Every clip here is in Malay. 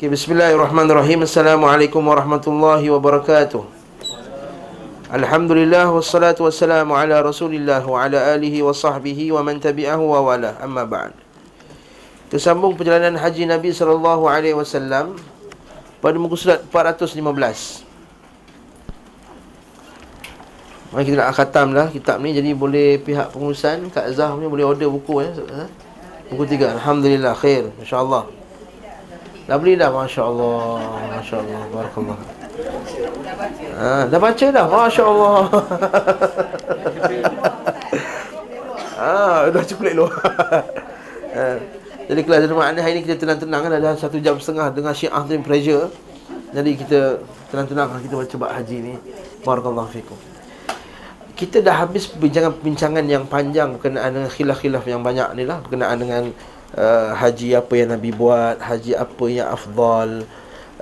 Okay, bismillahirrahmanirrahim. Assalamualaikum warahmatullahi wabarakatuh. Alhamdulillah wassalatu wassalamu ala Rasulillah wa ala alihi wa sahbihi wa man tabi'ahu wa wala. Amma ba'd. Tersambung perjalanan haji Nabi sallallahu alaihi wasallam pada muka surat 415. Mari kita nak khatam lah kitab ni jadi boleh pihak pengurusan Kak Zah ni boleh order buku ya. Buku tiga. Alhamdulillah khair. Insya-Allah. Dah beli dah Masya Allah Masya Allah Barakallah. Ha, Dah baca dah Masya Allah ha, Dah cukup luar ha, Jadi kelas rumah ni hari ni kita tenang-tenang kan Dah satu jam setengah dengan syiah tu pressure. Jadi kita tenang-tenang kita baca bab haji ni Barakallah fikum. Kita dah habis perbincangan-perbincangan yang panjang berkenaan dengan khilaf-khilaf yang banyak ni lah berkenaan dengan uh, haji apa yang Nabi buat, haji apa yang afdal,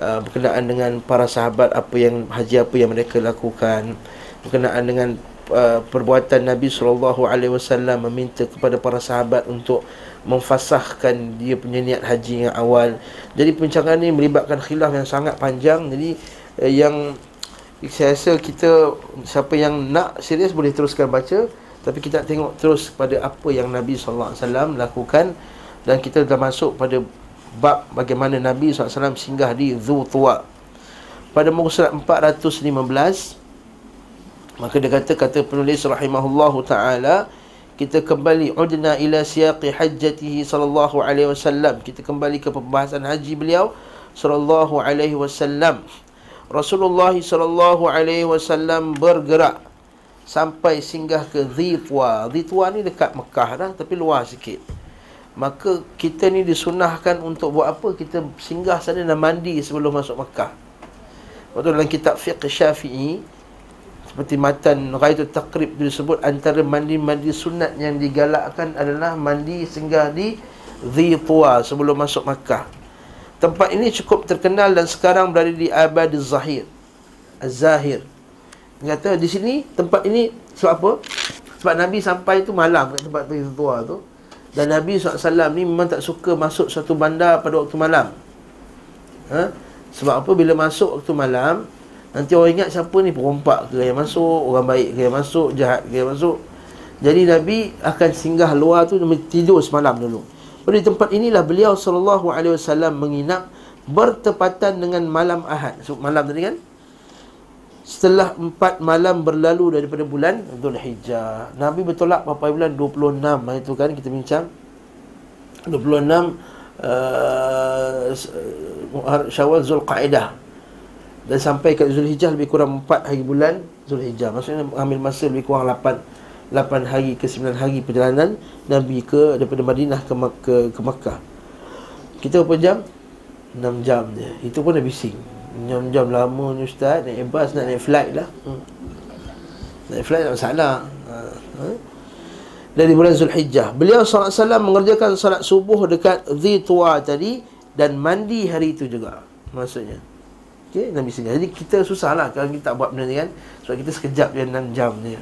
uh, berkenaan dengan para sahabat apa yang haji apa yang mereka lakukan, berkenaan dengan uh, perbuatan Nabi sallallahu alaihi wasallam meminta kepada para sahabat untuk memfasahkan dia punya niat haji yang awal. Jadi perbincangan ni melibatkan khilaf yang sangat panjang. Jadi uh, yang saya rasa kita siapa yang nak serius boleh teruskan baca tapi kita tengok terus pada apa yang Nabi sallallahu alaihi wasallam lakukan dan kita dah masuk pada bab bagaimana Nabi SAW singgah di Dhu Tuwa pada muka surat 415 maka dia kata kata penulis rahimahullahu taala kita kembali udna ila siyaqi hajjatihi sallallahu alaihi wasallam. Kita kembali ke pembahasan haji beliau sallallahu alaihi wasallam. Rasulullah sallallahu alaihi wasallam bergerak sampai singgah ke Dhitwa. Dhitwa ni dekat Mekah dah tapi luar sikit maka kita ni disunahkan untuk buat apa? Kita singgah sana dan mandi sebelum masuk Makkah. Waktu dalam kitab fiqh syafi'i seperti matan Ghaitu Taqrib disebut antara mandi-mandi sunat yang digalakkan adalah mandi singgah di Dhituwa sebelum masuk Makkah. Tempat ini cukup terkenal dan sekarang berada di Abad Zahir. Az-Zahir. Dia kata di sini tempat ini sebab apa? Sebab Nabi sampai tu malam kat tempat Dhituwa tu. Dan Nabi SAW ni memang tak suka masuk satu bandar pada waktu malam. Ha? Sebab apa? Bila masuk waktu malam Nanti orang ingat siapa ni? Perompak ke yang masuk Orang baik ke yang masuk Jahat ke yang masuk. Jadi Nabi akan singgah luar tu Tidur semalam dulu. Pada tempat inilah beliau SAW menginap Bertepatan dengan malam ahad. So, Malam tadi kan Setelah empat malam berlalu daripada bulan Dhul Hijjah Nabi bertolak berapa bulan? 26 Hari itu kan kita bincang. 26 uh, Syawal Zul Qaedah Dan sampai ke Zul Hijjah lebih kurang 4 hari bulan Zul Hijjah Maksudnya ambil masa lebih kurang 8 8 hari ke 9 hari perjalanan Nabi ke daripada Madinah ke, ke, ke Makkah Kita berapa jam? 6 jam je. Itu pun dah bising Jam-jam lama ni ustaz Naik bas nak naik flight lah hmm. Naik flight tak masalah. Ha. Dari bulan Zulhijjah Beliau SAW mengerjakan salat subuh Dekat Zituwa tadi Dan mandi hari itu juga Maksudnya Okay, Nabi singgah. Jadi kita susah lah kalau kita tak buat benda ni kan Sebab kita sekejap dia 6 jam je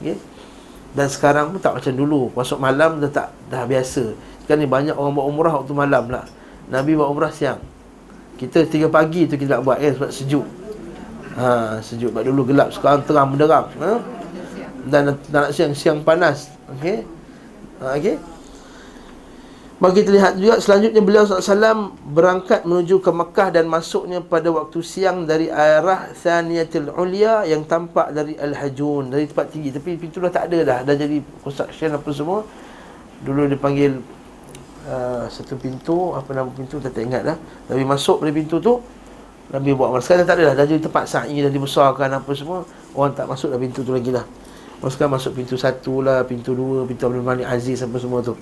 okay? Dan sekarang pun tak macam dulu Masuk malam dah tak dah biasa Sekarang ni banyak orang buat umrah waktu malam lah Nabi buat umrah siang kita tiga pagi tu kita nak buat kan sebab sejuk. Ha, sejuk. Sebab dulu gelap sekarang terang menderang. Ha? Dan nak siang siang panas. Okey. Ha, okey. Mari kita lihat juga selanjutnya beliau SAW berangkat menuju ke Mekah dan masuknya pada waktu siang dari arah Thaniyatul Ulia yang tampak dari Al-Hajun dari tempat tinggi tapi pintu dah tak ada dah dah jadi construction apa semua dulu dipanggil Ah, satu pintu apa nama pintu tak, ingat dah Nabi masuk pada pintu tu Nabi buat amal. Sekarang tak ada dah dah jadi tempat sa'i dah dibesarkan apa semua orang tak masuk dah pintu tu lagi lah. Sekarang masuk pintu satu lah pintu dua pintu Abdul Malik Aziz apa semua tu.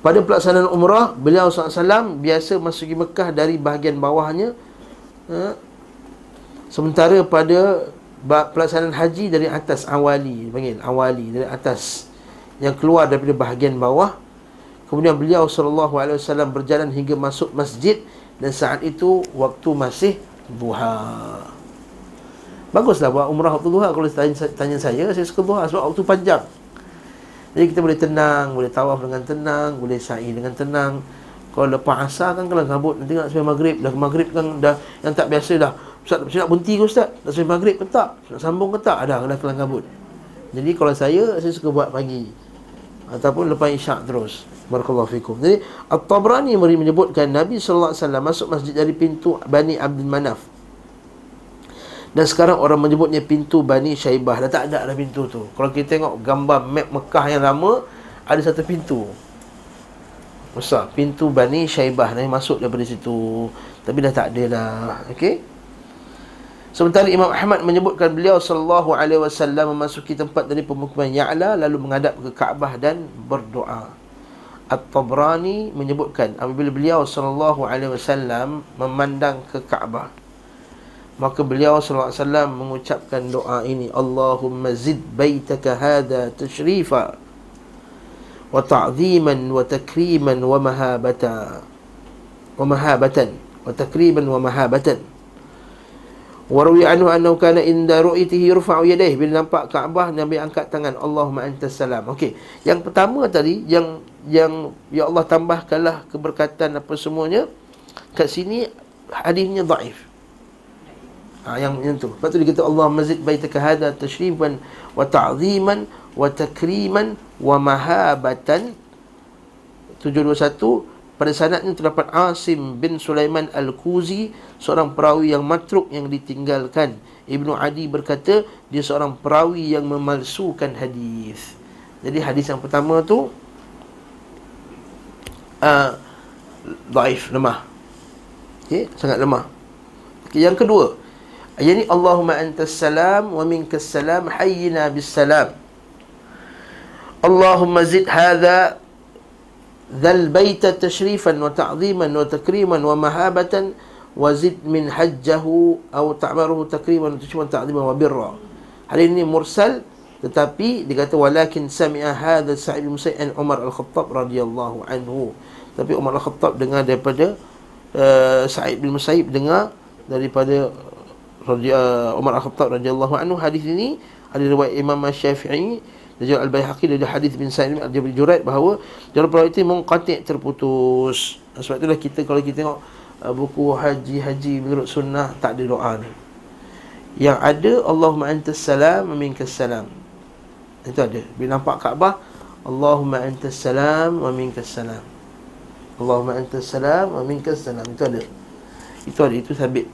Pada pelaksanaan umrah beliau SAW biasa masuki Mekah dari bahagian bawahnya ha? sementara pada pelaksanaan haji dari atas awali panggil awali dari atas. Yang keluar daripada bahagian bawah Kemudian beliau sallallahu alaihi wasallam berjalan hingga masuk masjid dan saat itu waktu masih duha. Baguslah buat umrah waktu duha kalau tanya, tanya saya saya suka duha sebab waktu panjang. Jadi kita boleh tenang, boleh tawaf dengan tenang, boleh sa'i dengan tenang. Kalau lepas asar kan kelang kabut Nanti nak sampai maghrib Dah maghrib kan dah Yang tak biasa dah Ustaz, saya nak berhenti ke Ustaz? Nak sampai maghrib ke tak? Nak sambung ke tak? Ada, dah kelang kabut Jadi kalau saya, saya suka buat pagi Ataupun lepas isyak terus Barakallahu fikum. Jadi At-Tabrani menyebutkan Nabi SAW masuk masjid dari pintu Bani Abdul Manaf. Dan sekarang orang menyebutnya pintu Bani Syaibah. Dah tak ada dah pintu tu. Kalau kita tengok gambar map Mekah yang lama Ada satu pintu. Besar. Pintu Bani Syaibah ni masuk daripada situ. Tapi dah tak ada lah. Okey? Sementara Imam Ahmad menyebutkan beliau sallallahu alaihi wasallam memasuki tempat dari pemukiman Ya'la lalu menghadap ke Kaabah dan berdoa At-Tabrani menyebutkan apabila beliau sallallahu alaihi wasallam memandang ke Kaabah maka beliau sallallahu alaihi wasallam mengucapkan doa ini Allahumma zid baitaka hadha tashrifa wa ta'ziman wa takriman wa mahabata wa mahabatan wa takriman wa mahabatan Warwi anhu annahu kana inda ru'yatihi yurfa'u yadayhi bila nampak Kaabah Nabi angkat tangan Allahumma antas salam. Okey, yang pertama tadi yang yang ya Allah tambahkanlah keberkatan apa semuanya kat sini hadisnya dhaif. Ha, yang yang tu. Lepas tu dia kata Allah mazid baitaka hada tashrifan wa ta'ziman wa takriman wa mahabatan. 721 pada sanadnya terdapat Asim bin Sulaiman Al-Kuzi seorang perawi yang matruk yang ditinggalkan. Ibnu Adi berkata dia seorang perawi yang memalsukan hadis. Jadi hadis yang pertama tu Ah, daif, lemah. Okay? Sangat lemah. Okay, Yang kedua Ayat yani, Allahumma antas salam wa minkas salam hayyina bis salam. Allahumma zid hadha dhal baita tashrifan wa ta'ziman wa takriman wa mahabatan wa zid min hajjahu atau ta'maruhu takriman wa tashrifan ta'ziman wa birra. Hal ini mursal tetapi dikata walakin sami'a hadha sa'id bin Umar al-Khattab radhiyallahu anhu tapi Umar Al-Khattab dengar daripada uh, Sa'id bin Musayyib dengar daripada uh, Umar Al-Khattab radhiyallahu anhu hadis ini ada riwayat Imam Syafi'i dan juga Al-Bayhaqi dari hadis bin Sa'id bin Abi Juraid bahawa jalan perawi itu munqati' terputus. Sebab itulah kita kalau kita tengok uh, buku haji-haji menurut sunnah tak ada doa ni. Yang ada Allahumma antas salam wa minkas salam. Itu ada. Bila nampak Kaabah Allahumma antas salam wa minkas salam. Allahumma antas salam wa minkas salam. Itu ada. Itu ada itu sabit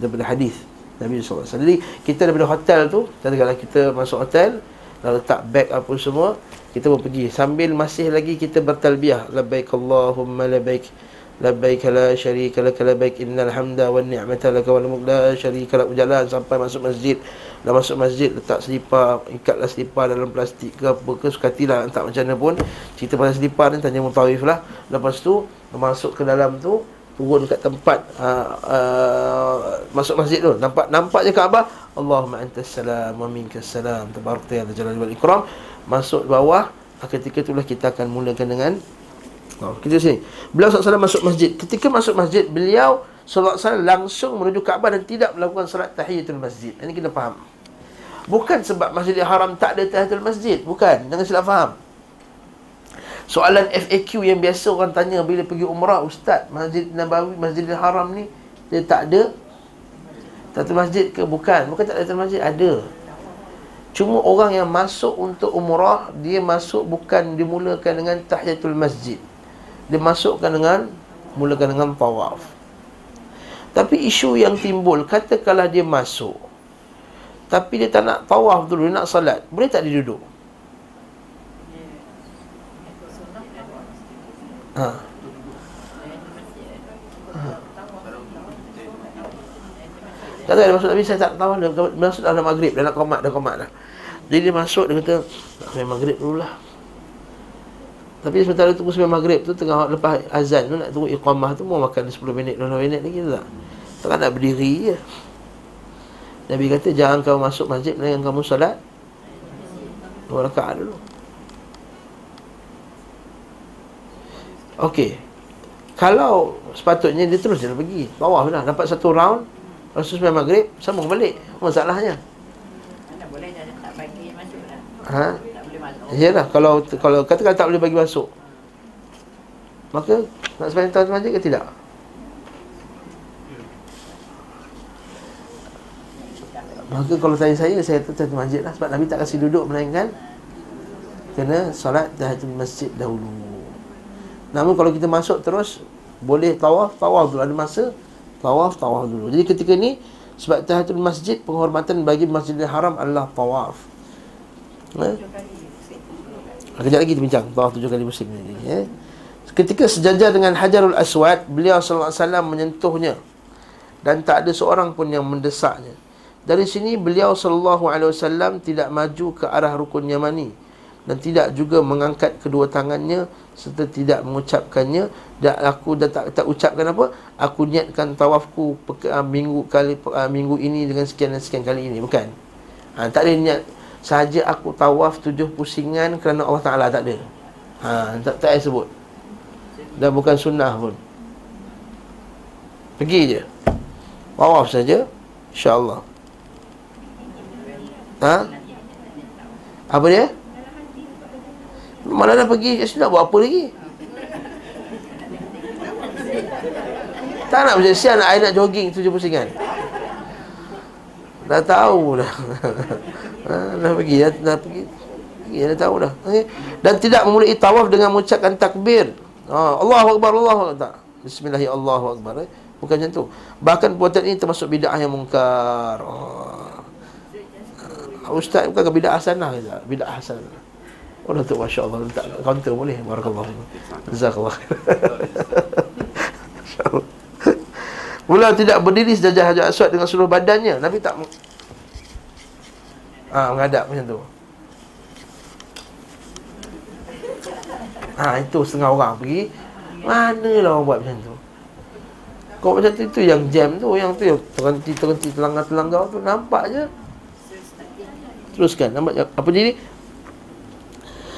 daripada hadis Nabi SAW Jadi kita daripada hotel tu Katakanlah kita masuk hotel Dah letak beg apa semua Kita pun pergi Sambil masih lagi kita bertalbiah Labbaik Allahumma labbaik Labbaik la syarika laka labbaik Innal hamda wa ni'mata laka wa lamuk La syarika laka berjalan sampai masuk masjid. Dah masuk masjid letak selipar Ikatlah selipar dalam plastik ke apa ke Sukatilah entah macam mana pun. Cerita pasal selipar ni tanya mutawif lah. Lepas tu masuk ke dalam tu turun dekat tempat uh, uh, masuk masjid tu. Nampak nampak je Kaabah? Allahumma antas salam wa minkas salam. Tabarakta ya jalal wal ikram. Masuk bawah ketika itulah kita akan mulakan dengan oh, kita sini. Beliau SAW masuk masjid. Ketika masuk masjid beliau SAW langsung menuju Kaabah dan tidak melakukan salat tahiyatul masjid. Ini kita faham. Bukan sebab masjidil haram tak ada tahiyatul masjid. Bukan. Jangan silap faham. Soalan FAQ yang biasa orang tanya bila pergi umrah Ustaz, Masjid Nabawi, Masjidil Haram ni Dia tak ada Satu masjid ke? Bukan, bukan tak ada satu masjid, ada. Cuma orang yang masuk untuk umrah Dia masuk bukan dimulakan dengan tahiyatul masjid Dia masukkan dengan Mulakan dengan tawaf Tapi isu yang timbul Katakanlah dia masuk Tapi dia tak nak tawaf dulu, dia nak salat Boleh tak dia duduk? Ha. Tak tahu dia masuk tapi saya tak tahu masuk dalam maghrib dah nak komat dah komat dah. Jadi dia masuk dia kata nak maghrib dululah. Tapi sementara tunggu sampai maghrib tu tengah lepas azan tu nak tunggu iqamah tu mau makan 10 minit 15 minit lagi tak. Tak nak berdiri je. Nabi kata jangan kau masuk masjid melainkan kamu solat dua rakaat dulu. Okey. Kalau sepatutnya dia terus dia pergi. Bawah dah dapat satu round. Lepas tu sampai maghrib sambung balik. Masalahnya. Mana boleh dah tak bagi masuk dah. Ha? Yalah kalau kalau katakan tak boleh bagi masuk. Maka nak sembahyang tahiyatul masjid ke tidak? Maka kalau tanya saya Saya kata tahiyatul masjid lah Sebab Nabi tak kasih duduk Melainkan Kena solat tahiyatul masjid dahulu Namun kalau kita masuk terus Boleh tawaf Tawaf dulu Ada masa Tawaf Tawaf dulu Jadi ketika ni Sebab tahiyatul masjid Penghormatan bagi masjidil haram Adalah tawaf eh? Kejap lagi bincang. Tawaf tujuh kali musim ni eh? Ketika sejajar dengan Hajarul Aswad Beliau SAW menyentuhnya. Dan tak ada seorang pun yang mendesaknya. Dari sini beliau wasallam tidak maju ke arah rukun Yamani dan tidak juga mengangkat kedua tangannya serta tidak mengucapkannya. Dan aku dah tak, tak ucapkan apa? Aku niatkan tawafku minggu kali uh, minggu ini dengan sekian dan sekian kali ini. Bukan. Ha, tak ada niat sahaja aku tawaf tujuh pusingan kerana Allah Taala tak ada ha tak tak sebut dan bukan sunnah pun pergi je tawaf saja insyaallah Ha? Apa dia? Mana dah pergi kat sini nak buat apa lagi? Tak nak macam sian nak, nak jogging tujuh pusingan Dah tahu dah ha, Dah pergi dah, dah pergi pergi dah tahu dah okay. Dan tidak memulai tawaf dengan mengucapkan takbir ha, Allahu Akbar Allahu Akbar Bismillahirrahmanirrahim eh? Bukan macam tu Bahkan perbuatan ini termasuk bid'ah yang mungkar oh. Ustaz bukan bid'ah hasanah ke tak? Bid'ah hasanah. Oh, Datuk Masya Allah letak kaunter boleh. Barakallah. Jazakallah. Mula tidak berdiri sejajah Hajar Aswad dengan seluruh badannya. Nabi tak ha, menghadap macam tu. Ha, itu setengah orang pergi. Manalah orang buat macam tu. Kau macam tu, itu yang jam tu. Yang tu yang terhenti-terhenti telanggar-telanggar tu. Nampak je. Teruskan nampak apa jadi?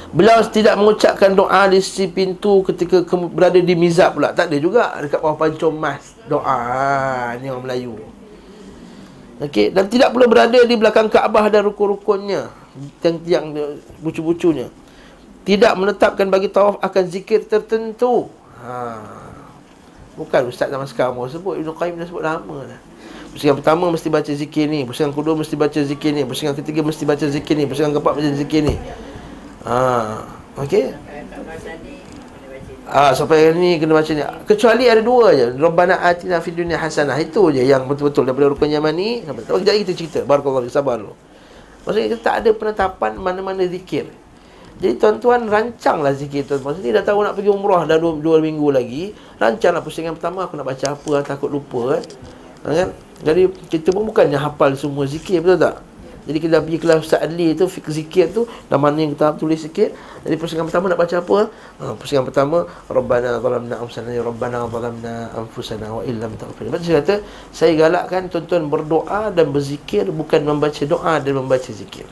Beliau tidak mengucapkan doa di sisi pintu ketika berada di mizab pula. Tak ada juga dekat bawah pancung emas doa ni orang Melayu. Okey, dan tidak pula berada di belakang Kaabah dan rukun-rukunnya yang yang bucu-bucunya. Tidak menetapkan bagi tawaf akan zikir tertentu. Ha. Bukan ustaz zaman sekarang mau sebut Ibnu Qayyim dah sebut lama dah. Pusingan pertama mesti baca zikir ni Pusingan kedua mesti baca zikir ni Pusingan ketiga mesti baca zikir ni Pusingan keempat baca zikir ni ha, Okey Ah, sampai hari ni kena baca ni. Kecuali ada dua je. Rabbana atina fid dunia hasanah. Itu je yang betul-betul Daripada rukun Yaman ni Kejap lagi kita cerita. Barakallahu Sabar dulu. Maksudnya kita tak ada penetapan Mana-mana zikir. Jadi tuan-tuan rancanglah zikir tuan Maksudnya dah tahu nak pergi umrah Dah dua, dua minggu lagi Rancanglah pusingan pertama. Aku nak baca apa Takut lupa eh. kan? Jadi kita pun bukannya hafal semua zikir betul tak? Jadi kita pergi kelas Ustaz Adli tu fik zikir tu dah mana yang kita tulis sikit. Jadi pusingan pertama nak baca apa? Ha, pusingan pertama Rabbana zalamna anfusana ya Rabbana zalamna anfusana wa illam taghfir. Macam kata saya galakkan tuan-tuan berdoa dan berzikir bukan membaca doa dan membaca zikir.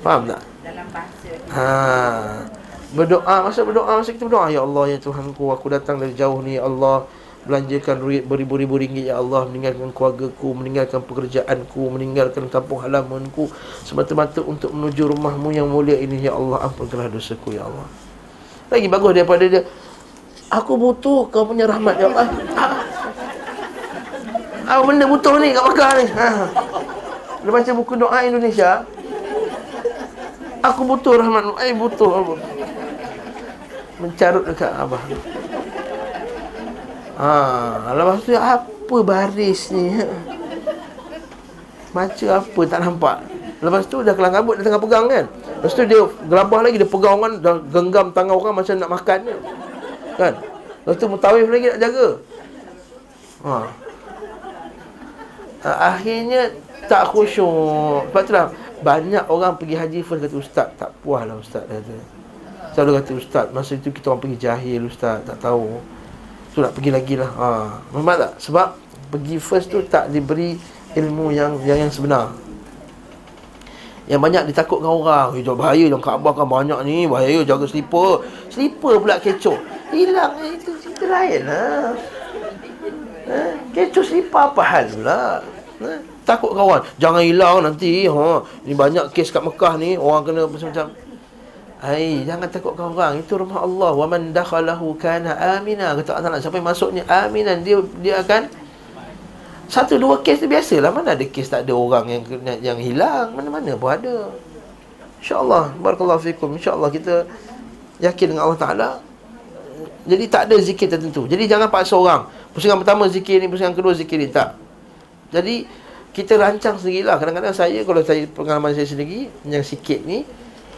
Faham tak? Dalam bahasa. Ha. Berdoa, masa berdoa, masa kita berdoa, Ya Allah, Ya Tuhanku, aku datang dari jauh ni, Ya Allah, belanjakan duit beribu-ribu ringgit ya Allah meninggalkan keluargaku meninggalkan pekerjaanku meninggalkan kampung halamanku semata-mata untuk menuju rumahmu yang mulia ini ya Allah ampunkanlah dosaku ya Allah. Lagi bagus daripada dia aku butuh kau punya rahmat ya Allah. Apa benda butuh ni kat Makkah ni. Ha. dia baca buku doa Indonesia. Aku butuh rahmat eh butuh mencarut dekat abah Ha, lepas tu apa baris ni? Baca apa tak nampak. Lepas tu dah kelang kabut dia tengah pegang kan. Lepas tu dia gelabah lagi dia pegang orang dah genggam tangan orang macam nak makan kan. Kan? Lepas tu mutawif lagi nak jaga. Ha. ha akhirnya tak khusyuk. Sebab tu lah banyak orang pergi haji first kata ustaz tak puas lah ustaz kata. Selalu kata ustaz masa itu kita orang pergi jahil ustaz tak tahu. Tu nak pergi lagi lah. Ha. Nampak tak? Sebab pergi first tu tak diberi ilmu yang yang, yang sebenar. Yang banyak ditakutkan orang. Eh bahaya yang Kaabah kan banyak ni. Bahaya jaga slipper Slipper pula kecoh. Hilang. Eh, itu cerita lain lah. Eh, Kecoh slipper apa hal pula? Eh, Takut kawan. Jangan hilang nanti. Ha. Ni banyak kes kat Mekah ni. Orang kena macam-macam Hai, jangan takutkan orang. Itu rumah Allah. Wa man dakhalahu kana amina. Kata Allah siapa yang masuk ni aminan, dia dia akan satu dua kes tu biasalah. Mana ada kes tak ada orang yang yang hilang. Mana-mana pun ada. InsyaAllah. Barakallahu fikum. InsyaAllah kita yakin dengan Allah Ta'ala. Jadi tak ada zikir tertentu. Jadi jangan paksa orang. Pusingan pertama zikir ni, pusingan kedua zikir ni. Tak. Jadi kita rancang sendirilah. Kadang-kadang saya, kalau saya pengalaman saya sendiri, yang sikit ni,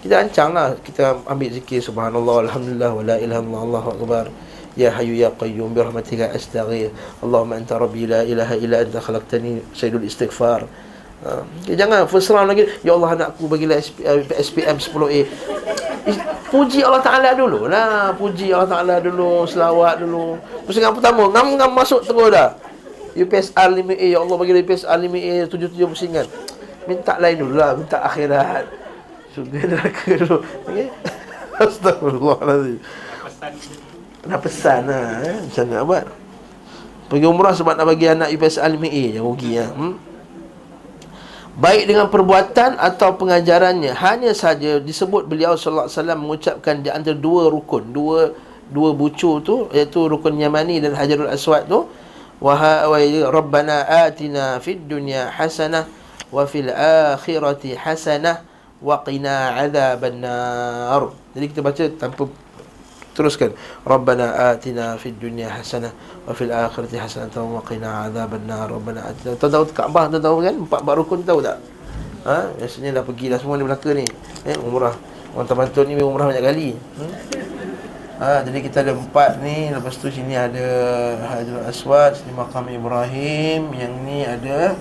kita rancang lah. Kita ambil zikir subhanallah alhamdulillah wala ilaha illallah allahu akbar. Ya hayyu ya qayyum bi rahmatika allahumma anta rabbi la ilaha illa anta khalaqtani sayyidul istighfar. Uh, jangan first round lagi. Ya Allah anakku bagilah SP, uh, SPM 10A puji Allah Taala dulu. Lah puji Allah Taala dulu selawat dulu. Pusingan pertama ngam-ngam masuk terus dah. UPSR 5A ya Allah bagi UPSR 5A 77 pusingan minta lain dulu lah minta akhirat Syurga neraka dulu okay? Astagfirullahaladzim Nak pesan lah eh? Macam nak buat Pergi umrah sebab nak bagi anak UPS Alimi A Yang rugi ya. hmm? Baik dengan perbuatan atau pengajarannya Hanya saja disebut beliau Sallallahu Alaihi Wasallam mengucapkan di antara dua rukun Dua dua bucu tu Iaitu rukun Yamani dan Hajarul Aswad tu Wahai Rabbana atina fid dunya hasanah Wa fil akhirati hasanah waqina adzaban nar. Jadi kita baca tanpa teruskan. Rabbana atina fid dunya hasanah wa fil akhirati hasanah wa qina adzaban nar. Rabbana atina. Tahu tahu Kaabah tahu tahu kan? Empat bar rukun tahu tak? Ha, biasanya dah pergi dah semua di Melaka ni. Eh, umrah. Orang Tamatun ni umrah banyak kali. Hmm? Ha, jadi kita ada empat ni Lepas tu sini ada Hajar Aswad Sini Makam Ibrahim Yang ni ada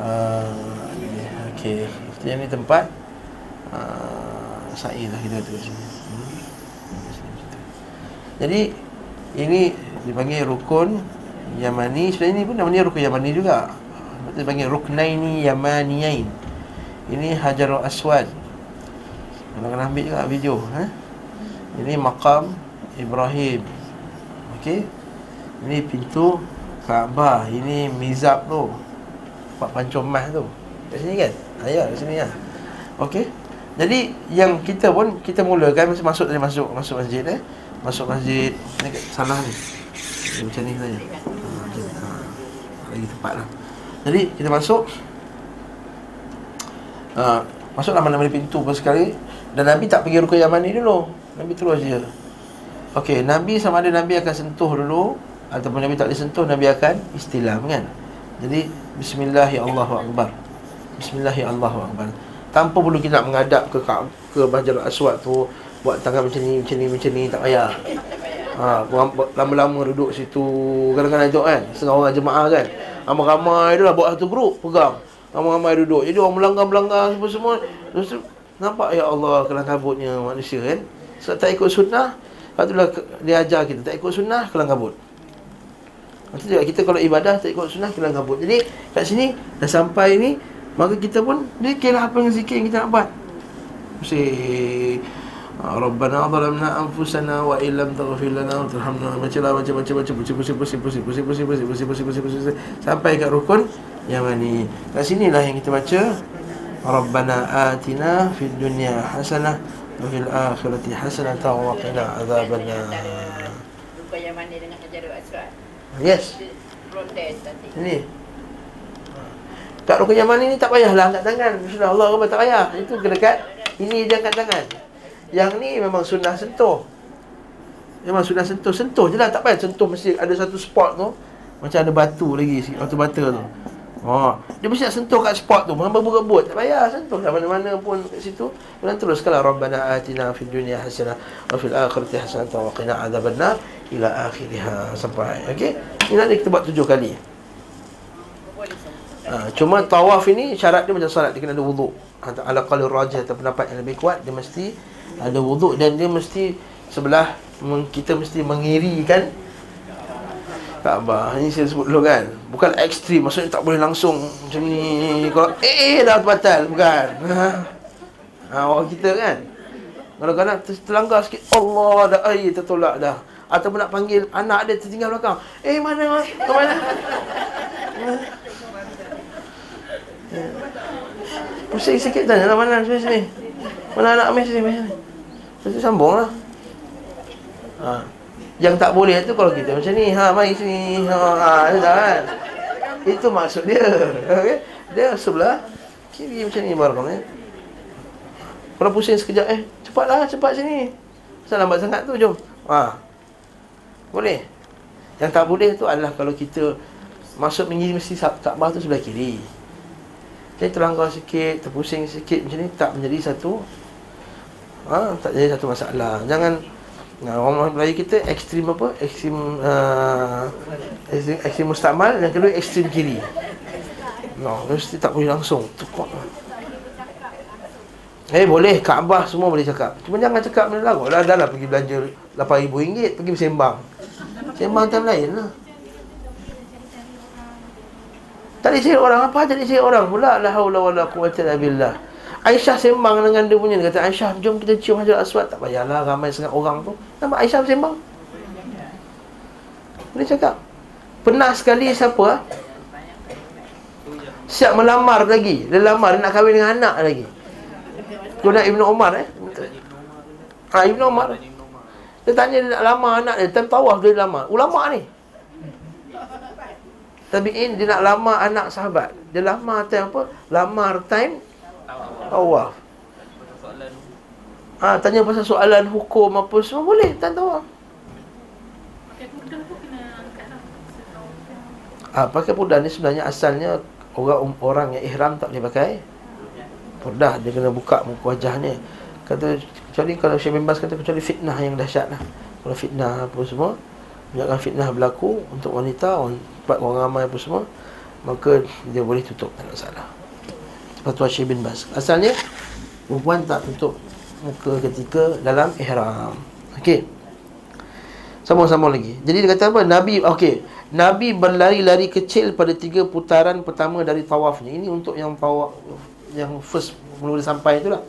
uh, Okay Yang ni tempat uh, sa'i lah kita kata. Hmm. Jadi ini dipanggil rukun Yamani. Sebenarnya ini pun namanya rukun Yamani juga. Dia panggil ruknaini Yamaniyain. Ini Hajarul Aswad. Kalau kena ambil juga video, ha? Ini makam Ibrahim. Okey. Ini pintu Kaabah. Ini mizab tu. Pak pancung mah tu. Kat sini kan? Ayah, kat sini ya. Okey. Jadi yang kita pun kita mulakan masuk tadi masuk masuk masjid eh. Masuk masjid ni salah ni. ni macam ni saja. Ha, lagi tepatlah. Jadi kita masuk ha, masuklah mana-mana pintu pun sekali dan Nabi tak pergi rukun Yaman ni dulu. Nabi terus je. Okey, Nabi sama ada Nabi akan sentuh dulu ataupun Nabi tak disentuh Nabi akan istilam kan. Jadi bismillahirrahmanirrahim. Bismillahirrahmanirrahim tanpa perlu kita nak ke ke Bajar Aswad tu buat tangan macam ni macam ni macam ni tak payah. Ha, lama-lama duduk situ kadang-kadang tu kan setengah orang jemaah kan. Ramai-ramai tu lah buat satu grup pegang. Ramai-ramai duduk. Jadi orang melanggar-melanggar semua semua. Terus nampak ya Allah kelang kabutnya manusia kan. Sebab tak ikut sunnah, patutlah dia ajar kita tak ikut sunnah kelang kabut. Maksudnya kita kalau ibadah tak ikut sunnah kelang kabut. Jadi kat sini dah sampai ni Maka kita pun Dikirlah apa yang zikir yang kita nak buat Mesti Rabbana zalamna anfusana wa illam taghfir lana wa tarhamna macam lah macam macam macam pusing pusing pusing pusing pusing pusing pusing pusing pusing pusing pusing sampai kat rukun yang mana kat sinilah yang kita baca Rabbana atina fid dunya hasanah wa fil akhirati hasanah wa qina adzabannar rukun yang mana dengan hajarul aswad yes ini Kat rukun Yamani ni tak payahlah angkat tangan. Sudah Allah Akbar tak payah. Itu dekat ini dia angkat tangan. Yang ni memang sunnah sentuh. Memang sunnah sentuh. Sentuh je lah. Tak payah sentuh mesti ada satu spot tu. Macam ada batu lagi. Batu bata tu. Oh, dia mesti nak sentuh kat spot tu. Hamba berebut. Tak payah sentuh kat mana-mana pun kat situ. Dan terus kalau Rabbana atina fid dunya hasanah wa fil akhirati hasanah wa qina adzabannar ila akhirih sampai. Okey. Ini nanti kita buat tujuh kali. Ha, cuma tawaf ini syarat dia macam solat dia kena ada wuduk. Ala qalil rajih atau pendapat yang lebih kuat dia mesti ada wuduk dan dia mesti sebelah kita mesti mengirikan Kaabah. Ini saya sebut dulu kan. Bukan ekstrim maksudnya tak boleh langsung macam ni kalau eh, eh dah batal bukan. Ha, orang kita kan. Kadang-kadang terlanggar sikit Allah dah air tertolak dah. Ataupun nak panggil anak dia tertinggal belakang. Eh mana? Ke mana? Pusing sikit tanya lah mana sini sini. Mana anak Amis sini sini. Kita sambung lah ha. Yang tak boleh tu kalau kita macam ni Ha mari sini Ha, ha kan? Itu maksud dia okay? Dia sebelah Kiri macam ni barang eh? Kalau pusing sekejap eh Cepatlah cepat sini Kenapa lambat sangat tu jom ha. Boleh Yang tak boleh tu adalah kalau kita Masuk menjadi mesti Kaabah tu sebelah kiri Jadi terlanggar sikit Terpusing sikit macam ni Tak menjadi satu ha, Tak jadi satu masalah Jangan Nah, orang Melayu kita ekstrim apa? Ekstrim uh, ekstrim, ekstrim mustakmal yang kedua ekstrim kiri. No, mesti tak boleh langsung. Tepat. Eh boleh Kaabah semua boleh cakap. Cuma jangan cakap benda lagu. Dah lah pergi belanja RM8,000 pergi bersembang. Sembang time lain lah. Tak ada orang apa jadi cari orang pula la haula wala quwwata illa billah. Aisyah sembang dengan dia punya dia kata Aisyah jom kita cium Hajar Aswad tak payahlah ramai sangat orang tu. Nampak Aisyah sembang. Dia cakap pernah sekali siapa ah? Siap melamar lagi. Dia lamar dia nak kahwin dengan anak lagi. Kau nak Ibnu eh? Ha, Ibnu Umar. Dia tanya dia nak lamar anak dia, time tawaf dia lamar. Ulama ni. Tabi'in dia nak lama anak sahabat. Dia lama time apa? Lamar time tawaf. Ah, ha, tanya pasal soalan hukum apa semua boleh tak tahu. Ah, ha, pakai pudah ni sebenarnya asalnya orang orang yang ihram tak boleh pakai pudah dia kena buka muka wajahnya kata kecuali kalau Syekh Bimbas kata kecuali fitnah yang dahsyat lah kalau fitnah apa semua Biarkan fitnah berlaku untuk wanita Orang, orang ramai apa semua Maka dia boleh tutup Tak ada masalah. Fatwa Syekh bin Bas. Asalnya Perempuan tak tutup Muka ketika dalam ihram. Okey. Sama-sama lagi. Jadi dia kata apa? Nabi Okey. Nabi berlari-lari kecil pada tiga putaran pertama dari tawafnya. Ini untuk yang tawaf Yang first Mula sampai itulah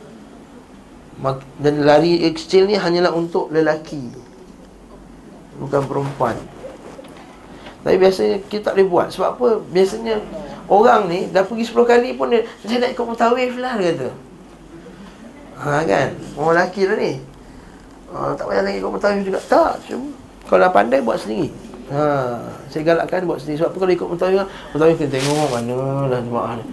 Dan lari kecil ni hanyalah untuk lelaki bukan perempuan. Tapi biasanya kita tak boleh buat Sebab apa? Biasanya Orang ni dah pergi 10 kali pun dia Saya nak ikut mutawif lah dia kata Ha kan? Orang lelaki lah ni ha, Tak payah lagi ikut mutawif juga Tak cuma Kalau dah pandai buat sendiri ha, Saya galakkan buat sendiri Sebab apa kalau ikut mutawif Mutawif kena tengok mana lah jemaah ni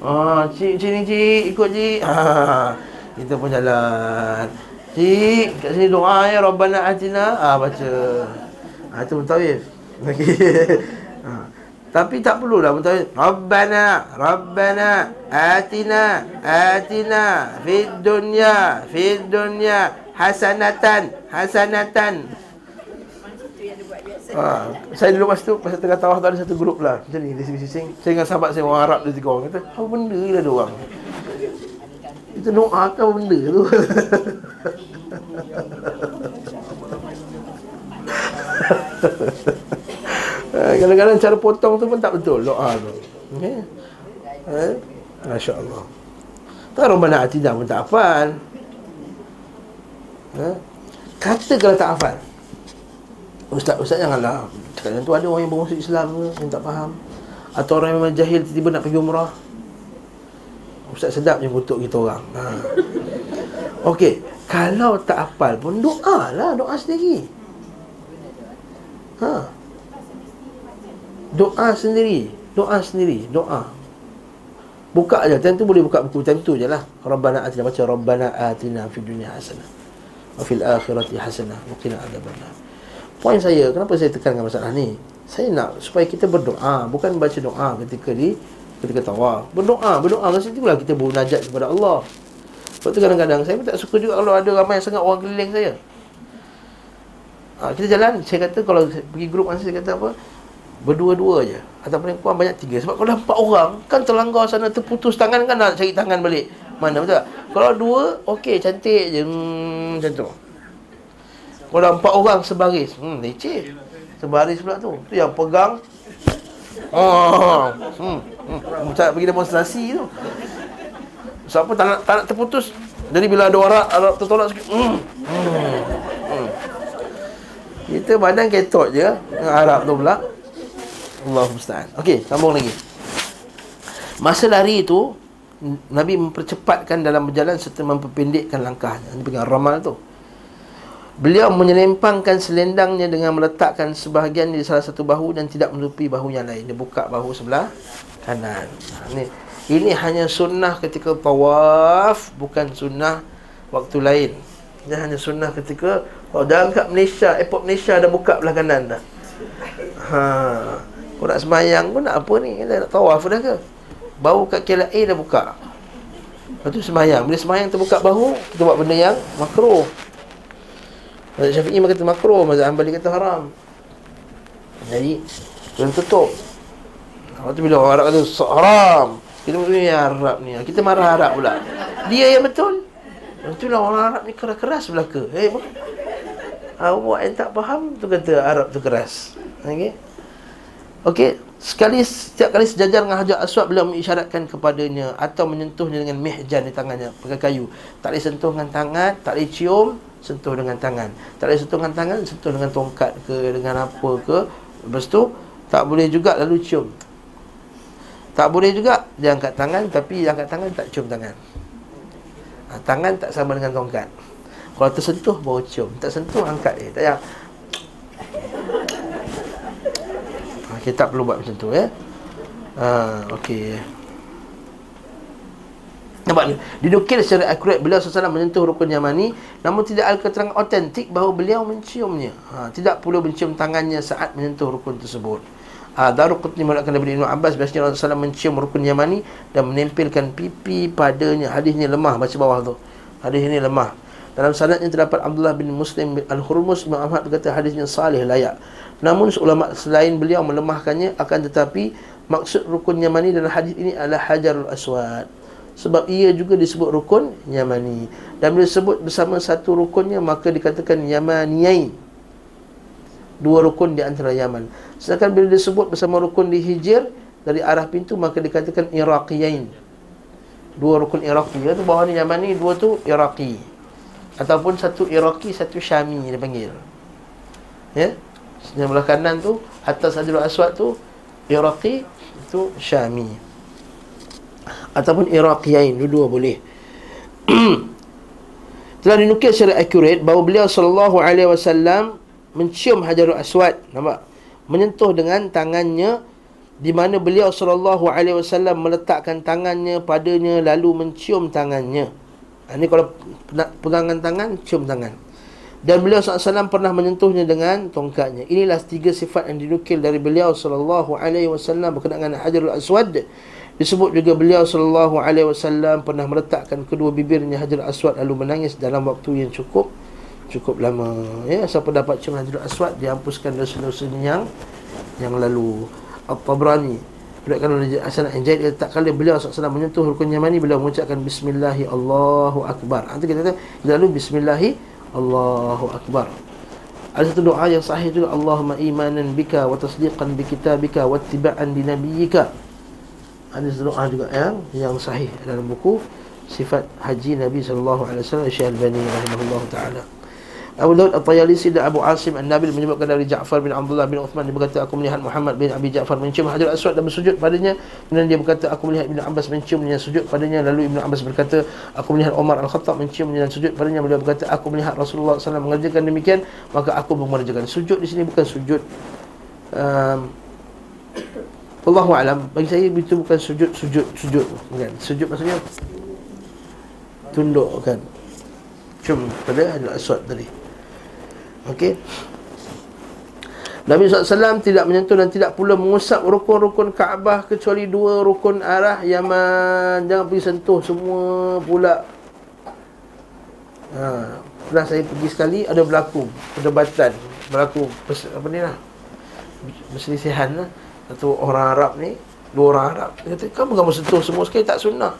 Ha, cik, cik ni cik, ikut cik ha, Kita pun jalan Cik, kat sini doa ya Rabbana atina. Ah baca. Ah itu mutawif. Okey. ha. Tapi tak perlulah mutawif. Rabbana, Rabbana atina, atina fid dunya, fid dunya hasanatan, hasanatan. Ha, saya dulu masa tu Masa tengah tawaf tu ada satu grup lah Macam ni, dia sing-sing Saya dengan sahabat saya orang Arab Dia tiga orang Kata, apa benda lah dia orang Kita doa kan benda tu kadang-kadang cara potong tu pun tak betul doa tu. Okey. Eh? Masya-Allah. Tak rombana atidah pun tak hafal. Eh? Kata kalau tak hafal. Ustaz, ustaz janganlah. Cakap tu ada orang yang bermusuh Islam ke yang tak faham. Atau orang yang memang jahil tiba-tiba nak pergi umrah. Ustaz sedap je kutuk kita orang. Ha. Okey, kalau tak hafal pun doa lah, doa sendiri. Ha. Doa sendiri, doa sendiri, doa. Buka aja, tentu boleh buka buku tentu je lah. Rabbana atina baca Rabbana atina fid dunya hasanah wa fil akhirati hasanah wa qina adzabannar. Poin saya, kenapa saya tekankan masalah ni? Saya nak supaya kita berdoa, bukan baca doa ketika di ketika tawaf. Berdoa, berdoa masa itulah kita bermunajat kepada Allah. Sebab tu kadang-kadang saya pun tak suka juga kalau ada ramai sangat orang keliling saya. Ha, kita jalan, saya kata kalau pergi grup mana saya kata apa? Berdua-dua je. Atau paling kurang banyak tiga. Sebab kalau empat orang, kan terlanggar sana terputus tangan kan nak cari tangan balik. Mana betul tak? Kalau dua, okey cantik je. Hmm, macam tu. Kalau empat orang sebaris, hmm, leceh. Sebaris pula tu. Tu yang pegang. Oh, hmm, hmm. pergi demonstrasi tu. Siapa tak nak, tak nak terputus Jadi bila ada orang tertolak sikit hmm. Hmm. Kita badan ketot je Dengan Arab tu pula Allah musta'an Okey, sambung lagi Masa lari itu Nabi mempercepatkan dalam berjalan Serta memperpendekkan langkahnya Ini pegang ramal tu Beliau menyelempangkan selendangnya dengan meletakkan sebahagian di salah satu bahu dan tidak menutupi bahu yang lain. Dia buka bahu sebelah kanan. Ini ini hanya sunnah ketika tawaf, bukan sunnah waktu lain. Ini hanya sunnah ketika oh, dalam kat Malaysia, airport Malaysia dah buka belah kanan dah. Ha. Kau nak semayang pun nak apa ni? Kita nak tawaf dah ke? Bahu kat KLA dah buka. Lepas tu semayang. Bila semayang terbuka bahu, kita buat benda yang makruh. Mazhab Syafi'i kata makruh, mazhab Hanbali kata haram. Jadi kena tutup. Lepas tu bila orang Arab kata haram, kita mesti ya Arab ni. Kita marah Arab pula. Dia yang betul. Lepas lah orang Arab ni keras-keras belaka. Eh, hey, awak yang tak faham tu kata Arab tu keras. Okey. Okey, sekali setiap kali sejajar dengan Hajar Aswad beliau mengisyaratkan kepadanya atau menyentuhnya dengan mihjan di tangannya, pakai kayu. Tak boleh sentuh dengan tangan, tak boleh cium, sentuh dengan tangan. Tak boleh sentuh dengan tangan, sentuh dengan tongkat ke dengan apa ke. Lepas tu tak boleh juga lalu cium. Tak boleh juga dia angkat tangan tapi dia angkat tangan tak cium tangan. Ha, tangan tak sama dengan tongkat. Kalau tersentuh baru cium, tak sentuh angkat dia. Tak payah. Kita tak perlu buat macam tu ya. Ha, okey. Nampak ni Didukil secara akurat Beliau sesalah menyentuh rukun Yamani Namun tidak ada keterangan otentik Bahawa beliau menciumnya ha, Tidak perlu mencium tangannya Saat menyentuh rukun tersebut ha, Daruk Qutni mengatakan daripada Ibn Abbas Biasanya Rasulullah mencium rukun Yamani Dan menempelkan pipi padanya Hadis ini lemah Baca bawah tu Hadis ini lemah dalam sanadnya terdapat Abdullah bin Muslim bin Al-Hurmus Imam Ahmad berkata hadisnya salih layak. Namun ulama selain beliau melemahkannya akan tetapi maksud rukun Yamani dalam hadis ini adalah Hajarul Aswad. Sebab ia juga disebut rukun Yamani. Dan bila disebut bersama satu rukunnya maka dikatakan Yamaniyain. Dua rukun di antara Yaman. Sedangkan bila disebut bersama rukun di Hijir dari arah pintu maka dikatakan Iraqiyain. Dua rukun Iraqi. Itu bawah ni Yamani dua tu Iraqi ataupun satu Iraqi satu Syami dia panggil. Ya? Yang belah kanan tu atas Hajarul Aswad tu Iraqi itu Syami. Ataupun Iraqiyain dua-dua boleh. Telah dinukil secara akurat bahawa beliau sallallahu alaihi wasallam mencium Hajarul Aswad nampak? Menyentuh dengan tangannya di mana beliau sallallahu alaihi wasallam meletakkan tangannya padanya lalu mencium tangannya ini kalau nak pegangan tangan cium tangan dan beliau SAW pernah menyentuhnya dengan tongkatnya. Inilah tiga sifat yang dinukil dari beliau SAW berkenaan dengan Hajarul Aswad. Disebut juga beliau wasallam pernah meletakkan kedua bibirnya Hajar Aswad lalu menangis dalam waktu yang cukup cukup lama. Ya, siapa dapat cium Hajar Aswad dihapuskan dosa-dosanya yang yang lalu. At-Tabrani Berikan oleh Hasan Anjaid dia tak kali beliau SAW menyentuh rukun Yamani beliau mengucapkan Bismillahi Allahu Akbar. Nanti kita kata lalu Bismillahi Allahu Akbar. Ada satu doa yang sahih juga Allahumma imanan bika wa tasdiqan bi kitabika wa ittiba'an bi nabiyyika ada doa juga yang yang sahih dalam buku sifat haji Nabi sallallahu alaihi wasallam Syekh Al-Bani rahimahullah taala. Abu Daud At-Tayalisi dan Abu Asim An-Nabil menyebutkan dari Ja'far bin Abdullah bin Uthman dia berkata aku melihat Muhammad bin Abi Ja'far mencium Hajar Aswad dan bersujud padanya. Dan dia berkata aku melihat Ibnu Abbas menciumnya sujud padanya. Lalu Ibnu Abbas berkata aku melihat Umar Al-Khattab menciumnya dan sujud padanya. Beliau berkata aku melihat Rasulullah SAW mengerjakan demikian maka aku mengerjakan. Sujud di sini bukan sujud um, Allahu alam. Bagi saya itu bukan sujud sujud sujud kan sujud maksudnya tunduk kan cum pada adalah aswad tadi okey Nabi SAW tidak menyentuh dan tidak pula mengusap rukun-rukun Kaabah kecuali dua rukun arah Yaman. Jangan pergi sentuh semua pula. Ha, pernah saya pergi sekali ada berlaku perdebatan, berlaku apa ni lah. Perselisihan lah. Satu orang Arab ni Dua orang Arab Dia kata kamu kamu sentuh semua sekali tak sunnah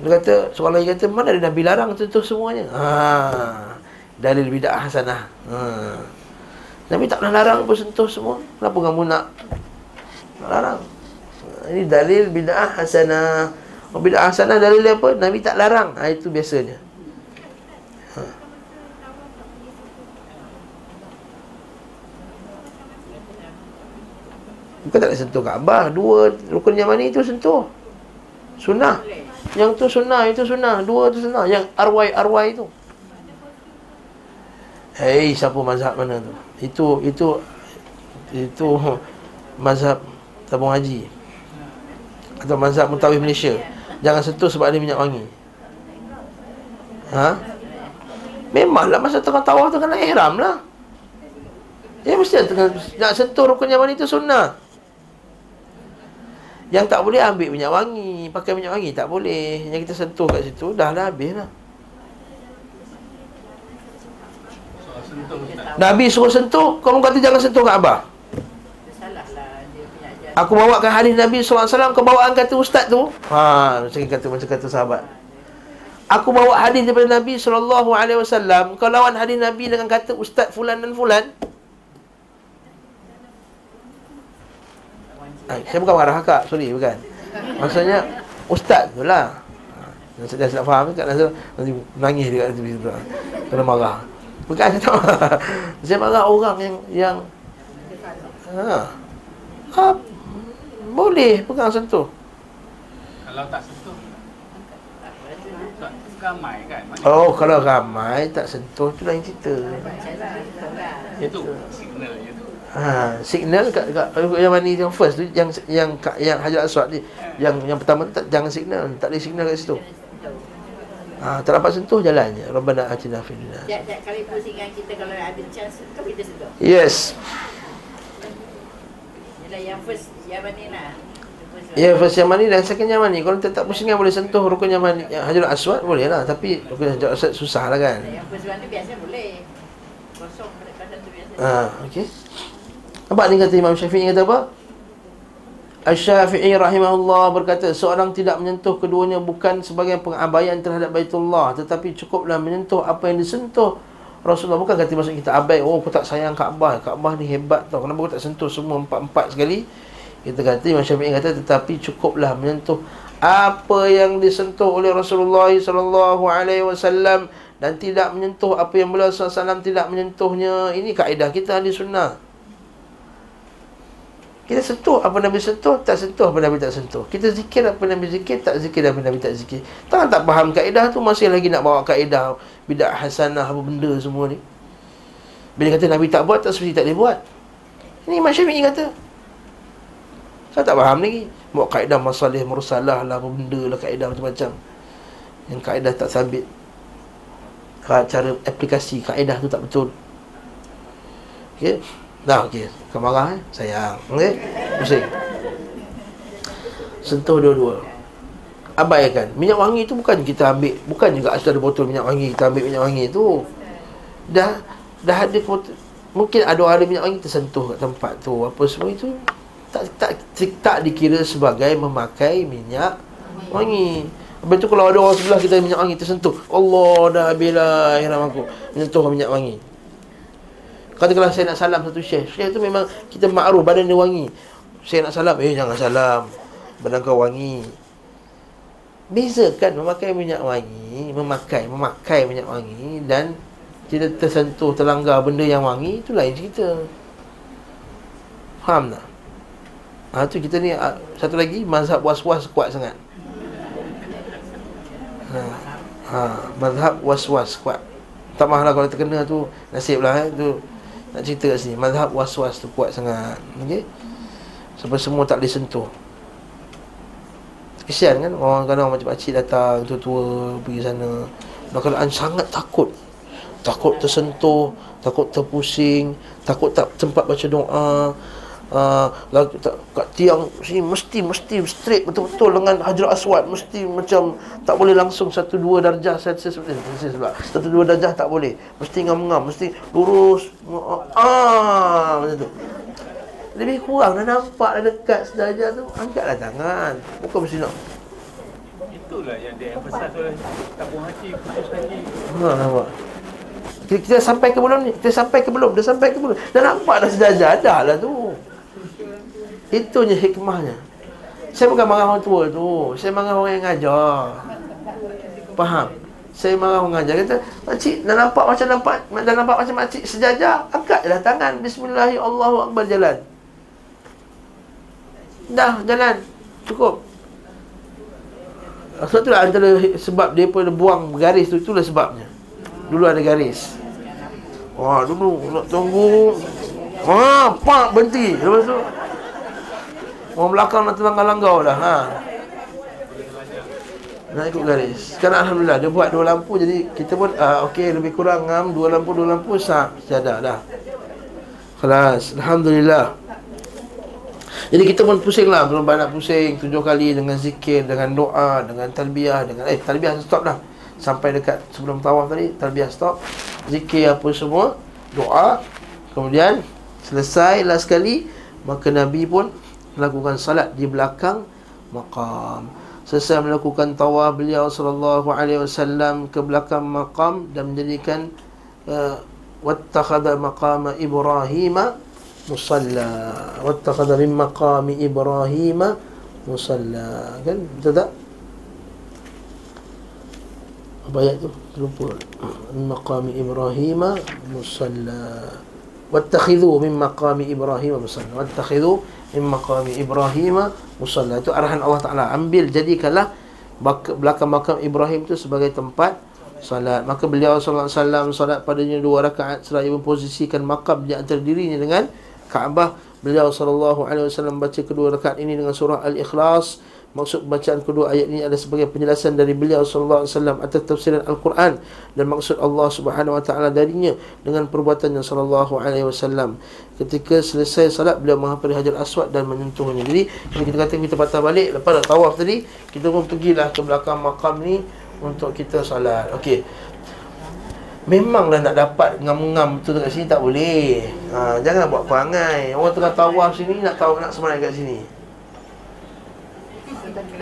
Dia kata Soalan lagi kata Mana ada Nabi larang sentuh semuanya ha, Dalil bid'ah hasanah. Ha. Nabi tak pernah larang pun sentuh semua. Kenapa kamu nak larang? Ini dalil bid'ah hasanah. Oh, Bid'ah hasanah dalil apa? Nabi tak larang. Ha, Itu biasanya. Bukan tak nak sentuh Kaabah. Dua rukun yang mana itu sentuh. Sunnah. Yang tu sunnah, itu sunnah. Dua tu sunnah. Yang arwai-arwai itu Hei, siapa mazhab mana tu? Itu itu itu mazhab tabung haji. Atau mazhab mutawif Malaysia. Jangan sentuh sebab ada minyak wangi. Ha? Memanglah masa tengah tawaf tu kena ihram lah. Ya mesti tengah nak sentuh rukun yamani itu sunnah. Yang tak boleh ambil minyak wangi, pakai minyak wangi tak boleh. Yang kita sentuh kat situ dah lah habis lah. Nabi suruh sentuh, kamu kata jangan sentuh Kaabah. Aku bawakan hadis Nabi SAW Kau bawaan kata ustaz tu. Ha Macam kata macam kata sahabat. Aku bawa hadis daripada Nabi SAW Kau lawan hadis Nabi dengan kata ustaz fulan dan fulan. Ha, Saya bukan marah kak Sorry bukan. Maksudnya Ustaz tu lah. Saya dah silap faham kat Nazar Nanti nangis dia kat situ Kena marah Bukan tak Saya marah orang yang Yang Ha Ha boleh pegang sentuh. Kalau tak sentuh. Ramai kan? Oh, kalau ramai tak sentuh tu lain cerita. Itu signal je tu. Ha, signal kat, kat yang mana yang first tu yang yang yang Hajar Aswad ni yang yang pertama tu tak jangan signal, tak ada signal kat situ. Ha, tak dapat sentuh jalan je. Rabbana atina fid dunya. Tiap-tiap kali pusingan kita kalau ada chance kita sentuh. Yes. Yalah yang first Yamani lah. Ya, first Yamani dan second Yamani. Kalau tak, tak pusingan boleh sentuh rukun Yamani. Yang Hajar Aswad boleh lah. Tapi rukun Hajar Aswad susah lah kan. Yang first one tu biasa boleh. Kosong kadang tu biasa. Ha, okey. Nampak ni kata Imam Syafi'i kata apa? Asy-Syafi'i rahimahullah berkata seorang tidak menyentuh keduanya bukan sebagai pengabaian terhadap Baitullah tetapi cukuplah menyentuh apa yang disentuh Rasulullah. Bukan kata maksud kita abai oh aku tak sayang Kaabah Kaabah ni hebat tau. Kenapa aku tak sentuh semua empat-empat sekali? Kita kata Imam Syafi'i kata tetapi cukuplah menyentuh apa yang disentuh oleh Rasulullah sallallahu alaihi wasallam dan tidak menyentuh apa yang beliau sallallahu tidak menyentuhnya. Ini kaedah kita ahli sunnah kita sentuh apa Nabi sentuh, tak sentuh apa Nabi tak sentuh. Kita zikir apa Nabi zikir, tak zikir apa Nabi tak zikir. Tak tak faham kaedah tu masih lagi nak bawa kaedah bidah hasanah apa benda semua ni. Bila kata Nabi tak buat, tak seperti tak dia buat. Ini Imam Syafi'i kata. Saya tak faham lagi. Bawa kaedah masalah mursalah lah, apa benda lah, kaedah macam-macam. Yang kaedah tak sabit. Cara aplikasi kaedah tu tak betul. Okay. Dah okey. Kau marah eh? Sayang. Okey. Pusing. Sentuh dua-dua. Abaikan. Minyak wangi tu bukan kita ambil, bukan juga asal ada botol minyak wangi kita ambil minyak wangi tu. Dah dah ada mungkin ada orang ada minyak wangi tersentuh kat tempat tu. Apa semua itu tak tak tak, tak dikira sebagai memakai minyak wangi. Lepas tu kalau ada orang sebelah kita minyak wangi tersentuh, Allah dah ihram aku menyentuh minyak wangi. Katakanlah saya nak salam satu syekh Syekh tu memang kita ma'ruf badan dia wangi. Saya nak salam, eh jangan salam. Badan kau wangi. Bezakan memakai minyak wangi Memakai, memakai minyak wangi Dan kita tersentuh, terlanggar benda yang wangi Itu lain cerita. Faham tak? Ha, tu kita ni ah, Satu lagi Mazhab was-was kuat sangat. Ha, ha, Mazhab was-was kuat. Tak masalah kalau terkena tu Nasib lah eh, tu nak cerita kat sini Mazhab was-was tu kuat sangat okay? Sampai semua tak boleh sentuh. Kesian kan Orang kadang macam pakcik datang Tua-tua Pergi sana. Dan keadaan sangat takut. Takut tersentuh Takut terpusing Takut tak tempat baca doa uh, kat tiang sini mesti mesti straight betul-betul dengan Hajar Aswad. Mesti macam tak boleh langsung satu dua darjah saya sebab satu dua darjah tak boleh. Mesti ngam-ngam mesti lurus. Ah macam tu. Lebih kurang dah nampak dah dekat sedarjah tu angkatlah tangan. Bukan mesti nak. Itulah yang dia emphasize oleh tabung haji khusus haji ha nampak. Kita, kita sampai ke belum ni? Kita sampai ke belum? Dah sampai ke belum? Dah nampak dah sejajar dah lah tu. Itunya hikmahnya. Saya bukan marah orang tua tu. Saya marah orang yang ngajar. Faham? Saya marah orang ngajar. Kata, makcik, dah nampak macam nampak, dah nampak macam makcik sejajar. Angkat je lah tangan. Bismillahirrahmanirrahim. Jalan. Dah, jalan. Cukup. Sebab itulah antara sebab dia pun buang garis tu, itulah sebabnya. Dulu ada garis. Wah, dulu nak tunggu. Wah, pak berhenti. Lepas tu orang belakang nak terlanggar-langgar dah. Ha. Nak ikut garis. Sekarang alhamdulillah dia buat dua lampu jadi kita pun uh, okey lebih kurang ngam dua lampu dua lampu sah sejadah dah. Kelas. Alhamdulillah. Jadi kita pun pusing lah Belum banyak pusing Tujuh kali dengan zikir Dengan doa Dengan talbiah dengan Eh talbiah stop dah Sampai dekat sebelum tawaf tadi Talbiah stop Zikir apa semua Doa Kemudian Selesai last sekali Maka Nabi pun Melakukan salat di belakang Maqam. Selesai melakukan tawaf beliau sallallahu alaihi wasallam ke belakang maqam dan menjadikan uh, wattakhadha maqama Ibrahim musalla. Wattakhadha min maqami ibrahim musalla. Kan? Betul tak? Apa ayat tu? Lupa. Maqami ibrahim musalla. Wattakhidhu min maqami ibrahim musalla. Wattakhidhu maqami ibrahim musalla. Itu arahan Allah taala. Ambil jadikanlah belakang makam Ibrahim itu sebagai tempat salat. Maka beliau sallallahu alaihi wasallam salat padanya dua rakaat seraya memposisikan makam di antara dirinya dengan Kaabah. Beliau sallallahu alaihi wasallam baca kedua rakaat ini dengan surah Al-Ikhlas maksud bacaan kedua ayat ini adalah sebagai penjelasan dari beliau sallallahu alaihi wasallam atas tafsiran Al-Quran dan maksud Allah Subhanahu wa taala darinya dengan perbuatannya sallallahu alaihi wasallam ketika selesai salat beliau menghampiri Hajar Aswad dan menyentuhnya jadi kalau kita kata kita patah balik lepas dah tawaf tadi kita pun pergilah ke belakang makam ni untuk kita salat okey Memanglah nak dapat ngam-ngam tu dekat sini tak boleh. Ha, jangan buat perangai. Orang tengah tawaf sini nak tahu nak sembahyang kat sini.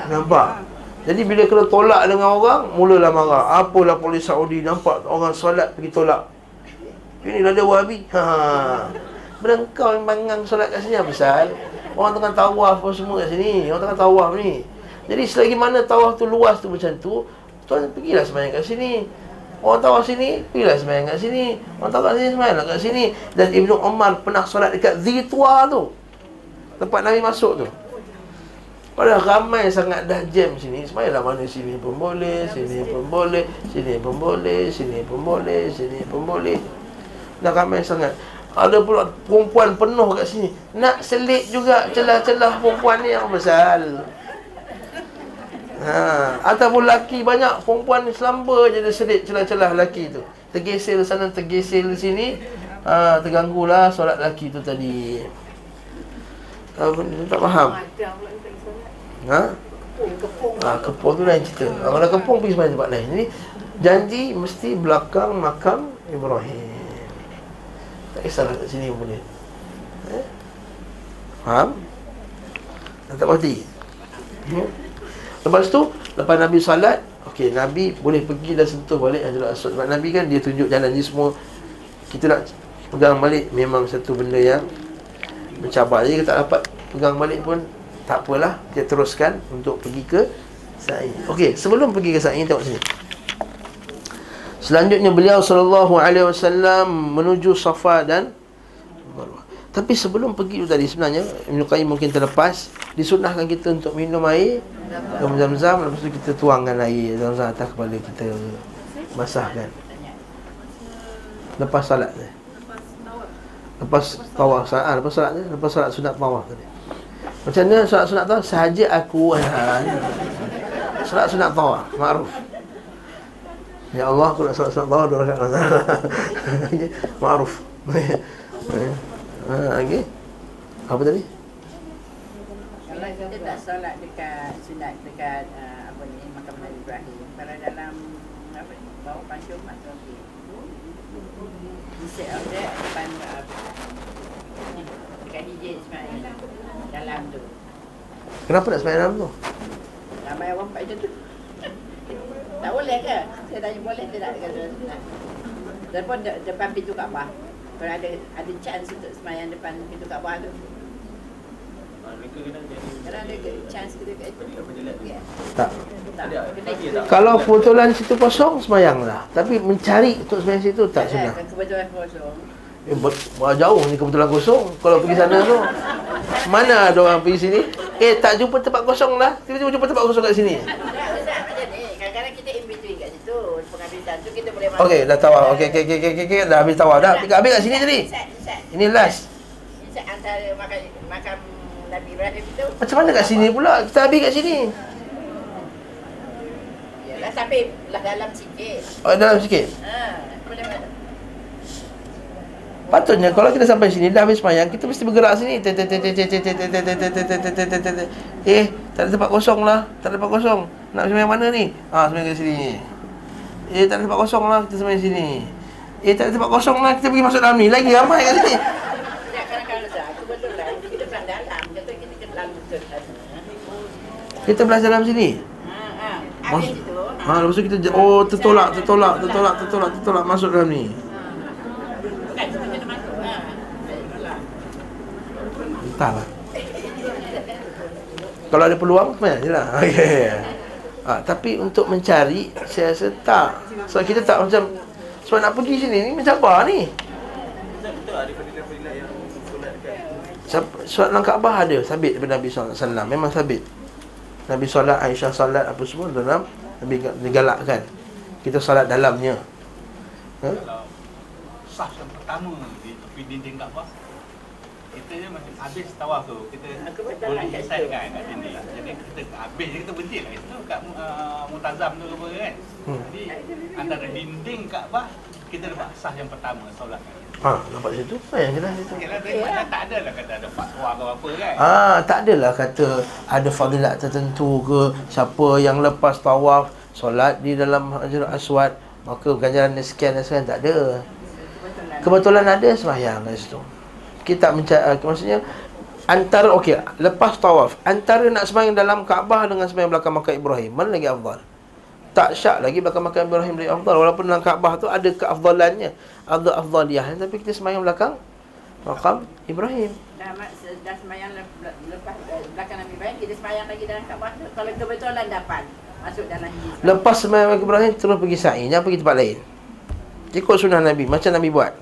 Nampak? Jadi bila kena tolak dengan orang, mulalah marah. Apalah polis Saudi nampak orang solat pergi tolak. Ini ada wahabi. Ha. Bila kau memang ngang solat kat sini apa pasal? Orang tengah tawaf pun semua kat sini. Orang tengah tawaf ni. Jadi selagi mana tawaf tu luas tu macam tu, tuan pergilah sembahyang kat sini. Orang tahu sini, pergilah sembahyang kat sini. Orang tahu kat sini, sembahyang kat sini. Dan Ibnu Umar pernah solat dekat Zitua tu. Tempat Nabi masuk tu. Padahal ramai sangat dah jam sini. Sembahyanglah mana sini pun boleh, sini pun boleh, sini pun boleh, sini pun boleh, sini pun boleh. Dah ramai sangat. Ada pula perempuan penuh kat sini. Nak selit juga celah-celah perempuan ni yang besar. Ha, ataupun laki banyak perempuan selamba je dia sedit celah-celah laki tu. Tergeser sana, tergeser di sini. Ha, terganggulah solat laki tu tadi. Ni tak faham? Ha? Ha, kepung tu lain cerita. Ha, kalau kepung pergi sebenarnya tempat lain. Jadi janji mesti belakang makam Ibrahim. Tak kisahlah kat sini boleh. Eh? Faham? Tak pasti. Hmm? Lepas tu Lepas Nabi salat Okey Nabi boleh pergi dan sentuh balik Hajar Aswad Sebab Nabi kan dia tunjuk jalan ni semua Kita nak pegang balik Memang satu benda yang Mencabar Jadi kita tak dapat pegang balik pun Tak apalah Kita teruskan Untuk pergi ke Sa'i Okey sebelum pergi ke Sa'i Tengok sini. Selanjutnya beliau sallallahu alaihi wasallam menuju Safa dan Marwah. Tapi sebelum pergi tu tadi sebenarnya Ibn Qayyim mungkin terlepas disunahkan kita untuk minum air Dalam zam-zam Lepas tu kita tuangkan air zam-zam atas kepala kita Basahkan. Lepas salat Lepas tawaf. Ah, Lepas salat Lepas salat sunat tawaf tadi Macam mana salat sunat tawaf Sahaja aku ah, Salat sunat tawaf Ma'ruf. Ya Allah aku nak salat sunat tawaf Dua rakat Ma'ruf. Ha, okay. Apa tadi? Kita tak solat dekat sunat dekat uh, apa ni makam Ibrahim. Kalau dalam apa ni bawah pancung atau okey. Instead of that depan uh, dekat DJ Ismail dalam tu. Kenapa nak sembahyang dalam tu? Ramai orang buat macam tu. tak boleh ke? Saya tanya boleh tidak kata sunat. Telepon de- depan pintu Kaabah. Kalau ada ada chance untuk semayang depan pintu Kaabah tu. Ke-. Tak. Tak. Tak? Kalau kebetulan situ kosong sembahyanglah. Tapi mencari untuk sembahyang situ tak sunnah. Kan kebetulan kosong. Eh, ber, jauh ni kebetulan kosong. Kalau pergi sana tu mana ada orang pergi sini? Eh tak jumpa tempat kosong lah. Tiba-tiba jumpa tempat kosong kat sini. Kadang-kadang kita in between kat situ. Pengambil habis tu kita boleh. Okey, dah tawaf. Okey, okey, okey, okey, okey, okey, dah habis tawaf dah. Habis kat sini tadi. Ini last. Antara makam makam Nabi Ibrahim itu. Macam mana kat sini pula? Kita habis kat sini. Yalah sampai belah dalam sikit. Oh, dalam sikit. Ha, boleh. Patutnya kalau kita sampai sini dah habis semayang kita mesti bergerak sini. Eh, tak ada tempat kosong lah. Tak ada tempat kosong. Nak semayang mana ni? Ah, ha, semayang kat sini. Eh, tak ada tempat kosong lah kita semayang sini. Eh, tak ada tempat kosong lah kita pergi masuk dalam ni. Lagi ramai kat sini. Kita belajar dalam sini. Ha, ha. Ha, lepas tu kita oh tertolak, tertolak, tertolak, tertolak, tertolak, tertolak masuk dalam ni. Entahlah. Kalau ada peluang, main je lah. Okay. Ha, tapi untuk mencari, saya rasa tak. Sebab kita tak macam, sebab nak pergi sini ni macam apa ni? Solat dalam Kaabah ada Sabit daripada Nabi SAW Memang sabit Nabi solat, Aisyah solat Apa semua dalam Nabi ga- digalakkan Kita solat dalamnya ha? Sah yang pertama di tepi dinding Kaabah habis tawaf tu kita betul boleh lah kat situ. kan kat dinding jadi kita habis je kita berhenti lah itu kat uh, Mutazam tu apa kan Hmm. jadi antara dinding Kaabah kita dapat sah yang pertama solat kan Ha, nampak situ Sayang je lah situ Okay lah, tapi mana tak ada lah kata ada fatwa ke apa kan Ah, tak adalah kata ada fadilat tertentu ke siapa yang lepas tawaf solat di dalam Hajar Aswad maka ganjaran sekian dan sekian tak ada. Betul lah. Kebetulan ada sembahyang kat situ. Kita mencari maksudnya antara okey lepas tawaf antara nak sembahyang dalam Kaabah dengan sembahyang belakang makam Ibrahim mana lagi afdal? Tak syak lagi belakang makam Ibrahim lebih afdal walaupun dalam Kaabah tu ada keafdalannya, ada afdaliyah tapi kita sembahyang belakang makam Ibrahim. Dah, mak- se- dah semayang lep- lep- lepas eh, belakang Nabi Ibrahim, kita semayang lagi dalam Kaabah tu. Kalau kebetulan dapat masuk dalam. Lepas sembahyang Ibrahim terus pergi sa'i, jangan pergi tempat lain. Ikut sunnah Nabi, macam Nabi buat.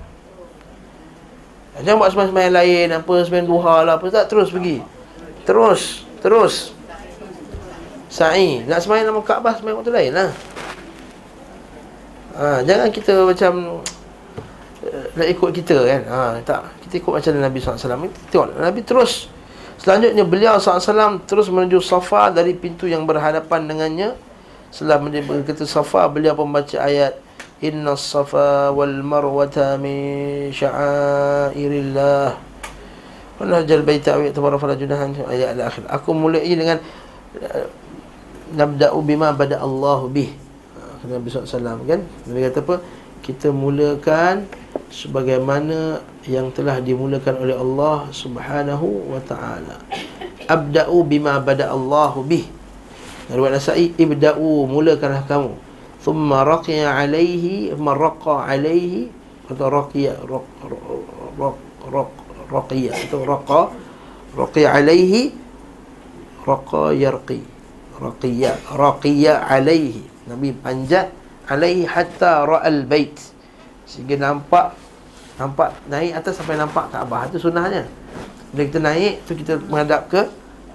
Jangan buat sembahyang lain, apa sembahyang duha lah, apa tak terus pergi. Terus, terus. Sa'i, nak sembahyang nama Kaabah sembahyang waktu lain lah. Ha, jangan kita macam eh, nak ikut kita kan. Ha, tak, kita ikut macam Nabi SAW. Tengok, Nabi terus Selanjutnya beliau SAW terus menuju Safa dari pintu yang berhadapan dengannya. Setelah menuju ke Safa, beliau membaca ayat Safa wal marwata min sya'airillah. Wa nahjal baita wa tabarra fala junahan ayat al-akhir. Aku mulai dengan bada Allah bih. Ha, Kata Nabi SAW kan. Nabi kata apa? Kita mulakan sebagaimana yang telah dimulakan oleh Allah Subhanahu wa taala. Abda'u bima bada Allah bih. Riwayat Nasa'i ibda'u mulakanlah kamu. Thumma raqiya thumma raqa alaihi atau raqiya raq raq atau raqa raqiya alaihi raqa yarqi raqiya raqiya alaihi Nabi panjat alaihi hatta ra'al bait. Sehingga nampak nampak naik atas sampai nampak Kaabah. Itu sunnahnya. Bila kita naik tu kita menghadap ke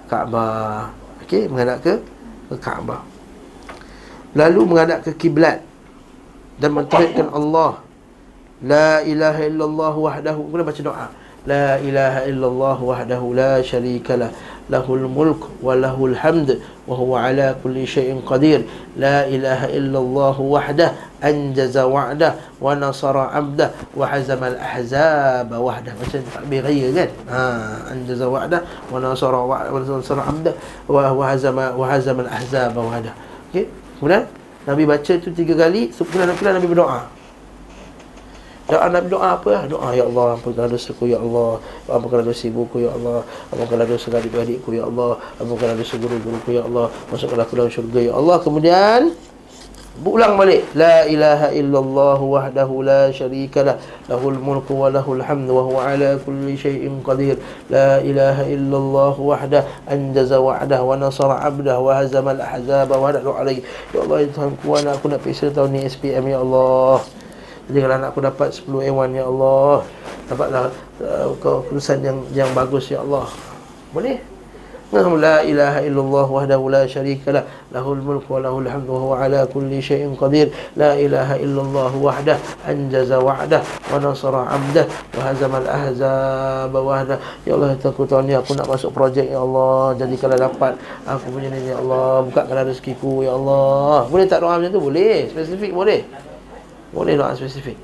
Kaabah. Okey menghadap ke ke Kaabah lalu menghadap ke kiblat dan mentauhidkan Allah. La ilaha illallah wahdahu. Kena baca doa. La ilaha illallah wahdahu la syarika lah. Lahul mulk wa lahul hamd wa huwa ala kulli syai'in qadir. La ilaha illallah wahdah. Anjaza wa'dah wa nasara 'abdah wa hazama al-ahzaba wahdah. Macam takbir raya kan? Ha anjaza wa'dah wa nasara wa'dah wa nasara 'abdah wa wa hazama wa hazama al-ahzaba wahdah. Okey kemudian Nabi baca itu tiga kali Kemudian Nabi berdoa. Doa Nabi doa apa? Doa Ya Allah Ampunkanlah dosaku Ya Allah. Ampunkanlah dosa ibuku Ya Allah. Ampunkanlah dosa adik-adikku Ya Allah. Ampunkanlah dosa guru-guruku Ya Allah. Masukkanlah aku dalam syurga Ya Allah. Kemudian Ulang balik. La ilaha illallah wahdahu la syarika lah. Lahul mulku wa lahul hamdu Wa huwa ala kulli syai'in qadir. La ilaha illallah wahdah. Anjaza wa'dah wa nasara abdah Wa hazama al-ahzaba wahdah Doa lagi Ya Allah ya Tuhan ku anak aku nak pergi tahun ni SPM Ya Allah. Jadi kalau anak aku dapat 10 A1 ya Allah. Dapatlah uh, kelulusan yang yang bagus ya Allah. Boleh Wahdahu la syarika lah. Lahul mulku wa lahul hamdu wa huwa ala kulli syai'in qadir. La ilaha illallah wahdah Anjaza wa'dah Wa nasara abdah Wa hazamal ahzab wahdah. Ya Allah aku tahun ni aku nak masuk projek Ya Allah. Jadikanlah dapat. Aku punya ni Ya Allah. Bukakanlah rezekiku Ya Allah. Boleh tak doa macam tu? Boleh. Spesifik boleh. Boleh doa spesifik.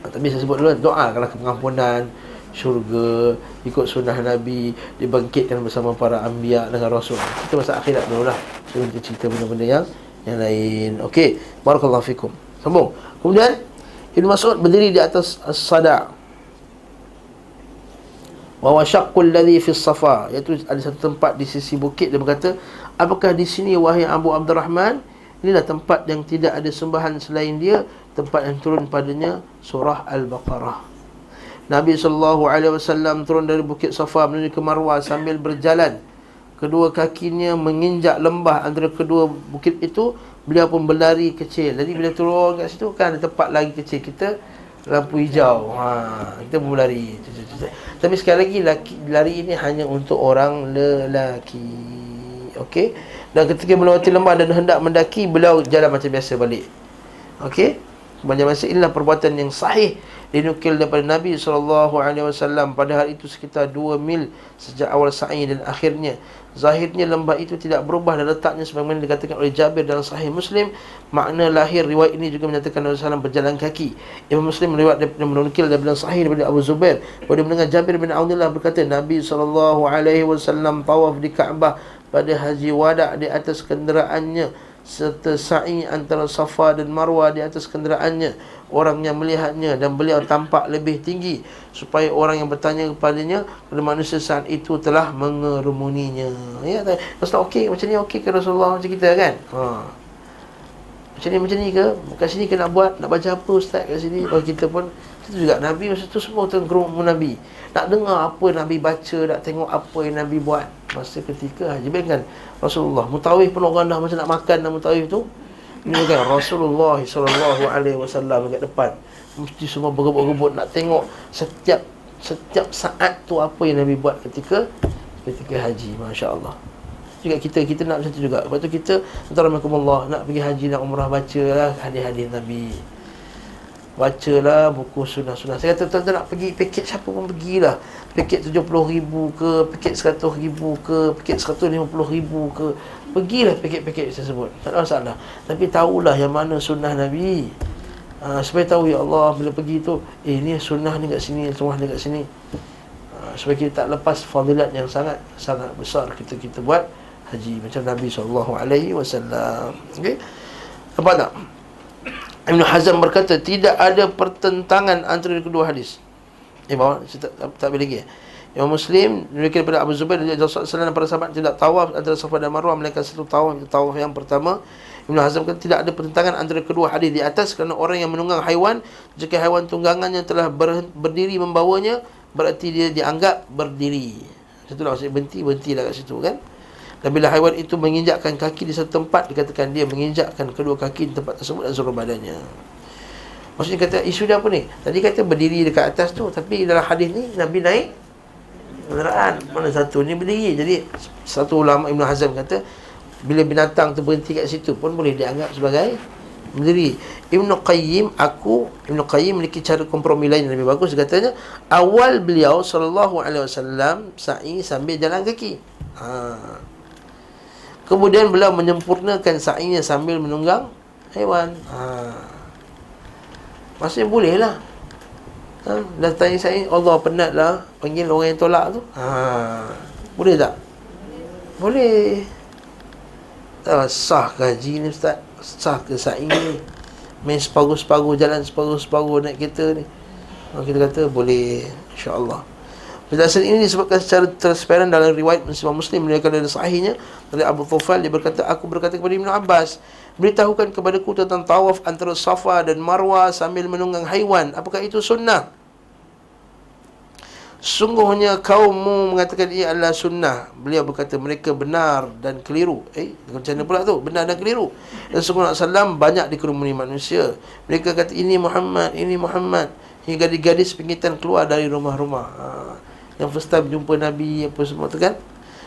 Tapi saya sebut dulu Doa kalau pengampunan syurga ikut sunnah Nabi dibangkitkan bersama para anbiya dengan rasul. Kita masa akhirat dulu lah. Kita cerita benda-benda yang yang lain. Okey barakallahu fikum. Sambung. Kemudian Ibn Mas'ud berdiri di atas as-sada. Wa washaqqul ladhi fi safa iaitu ada satu tempat di sisi bukit dia berkata apakah di sini wahai Abu Abdurrahman? Inilah tempat yang tidak ada sembahan selain dia tempat yang turun padanya surah al-baqarah Nabi SAW turun dari Bukit Safa menuju ke Marwah sambil berjalan. Kedua kakinya menginjak lembah antara kedua bukit itu. Beliau pun berlari kecil. Jadi bila turun kat situ kan ada tempat lagi kecil. Kita lampu hijau. Ha, kita berlari. Tapi sekali lagi laki, lari ini hanya untuk orang lelaki. Okey. Dan ketika melewati lembah dan hendak mendaki, beliau jalan macam biasa balik. Okey. Banyak masa inilah perbuatan yang sahih dinukil daripada Nabi SAW pada hari itu sekitar 2 mil sejak awal sa'i dan akhirnya. Zahirnya lembah itu tidak berubah dan letaknya sebagaimana dikatakan oleh Jabir dalam sahih Muslim. Makna lahir riwayat ini juga menyatakan Nabi SAW berjalan kaki. Imam Muslim meriwayat daripada menukil daripada sahih daripada Abu Zubair. Pada mendengar Jabir bin Aunillah berkata Nabi SAW tawaf di Kaabah pada haji wada' di atas kenderaannya serta sa'i antara Safa dan Marwah di atas kenderaannya orang yang melihatnya dan beliau tampak lebih tinggi supaya orang yang bertanya kepadanya kepada manusia saat itu telah mengerumuninya. Ya Rasulullah okey macam ni okey ke Rasulullah macam kita kan? Ha. Macam ni macam ni ke? Kat sini ke nak buat? Nak baca apa ustaz kat sini? Kalau kita pun itu juga. Nabi masa tu semua tenggerum Nabi nak dengar apa Nabi baca nak tengok apa yang Nabi buat. Masa ketika haji bayangkan Rasulullah mutawif pun orang dah macam nak makan dalam mutawif tu. Ini kan Rasulullah wasallam dekat depan. Mesti semua berebut-rebut nak tengok setiap setiap saat tu apa yang Nabi buat ketika ketika haji masya-Allah. Juga kita kita nak macam tu juga. Sebab tu kita antara Allah nak pergi haji nak umrah bacalah hadis-hadis Nabi Bacalah buku sunnah-sunnah Saya kata tuan-tuan nak pergi paket siapa pun pergilah. Paket RM70,000 ke Paket RM100,000 ke Paket RM150,000 ke Pergilah paket-paket saya sebut. Tak ada masalah. Tapi tahulah yang mana sunnah Nabi. Ha, Supaya tahu ya Allah Bila pergi tu Eh ni sunnah ni kat sini Sunnah ni kat sini. Ha, Supaya kita tak lepas fadilat yang sangat Sangat besar kita kita buat Haji. Macam Nabi SAW Okay Apa tak? Ibn Hazm berkata tidak ada pertentangan antara kedua hadis. Eh bawa tak, tak, tak boleh lagi. Yang Muslim demikian daripada Abu Zubair dan Rasulullah dan para sahabat tidak tawaf antara Safa dan Marwah melainkan satu tawaf itu tawaf yang pertama. Ibn Hazm kata tidak ada pertentangan antara kedua hadis di atas kerana orang yang menunggang haiwan jika haiwan tunggangannya telah ber, berdiri membawanya berarti dia dianggap berdiri. Situlah maksudnya berhenti berhentilah kat situ kan. Dan bila haiwan itu menginjakkan kaki di satu tempat Dikatakan dia menginjakkan kedua kaki di tempat tersebut dan seluruh badannya. Maksudnya kata isu dia apa ni? Tadi kata berdiri dekat atas tu Tapi dalam hadis ni Nabi naik Kenderaan. Mana satu ni berdiri? Jadi satu ulama Ibn Hazm kata Bila binatang tu berhenti kat situ pun Boleh dianggap sebagai Berdiri. Ibn Qayyim Aku Ibn Qayyim memiliki cara kompromi lain yang lebih bagus. Katanya Awal beliau Sallallahu alaihi wasallam Sa'i sambil jalan kaki. Haa Kemudian beliau menyempurnakan sa'inya sambil menunggang haiwan. Ha. Maksudnya boleh lah. Ha. Dah tanya sa'i, Allah penat lah. Panggil orang yang tolak tu. Ha. Boleh tak? Boleh. Tak sah ke haji ni Ustaz? Sah ke sa'i ni? Main separuh-separuh jalan separuh-separuh naik kereta ni. Ha, kita kata boleh. InsyaAllah. Penjelasan ini disebutkan secara transparan dalam riwayat Muslim. Muslim meriwayatkan dari sahihnya. Dari Abu Thufal dia berkata aku berkata kepada Ibnu Abbas beritahukan kepadaku tentang tawaf antara Safa dan Marwah sambil menunggang haiwan. Apakah itu sunnah? Sungguhnya kaummu mengatakan ia adalah sunnah. Beliau berkata mereka benar dan keliru. Eh, macam mana pula tu? Benar dan keliru. Dan sungguh SAW banyak dikerumuni manusia. Mereka kata ini Muhammad, ini Muhammad. Hingga gadis-gadis pingitan keluar dari rumah-rumah. Ha yang first time jumpa Nabi apa semua tu kan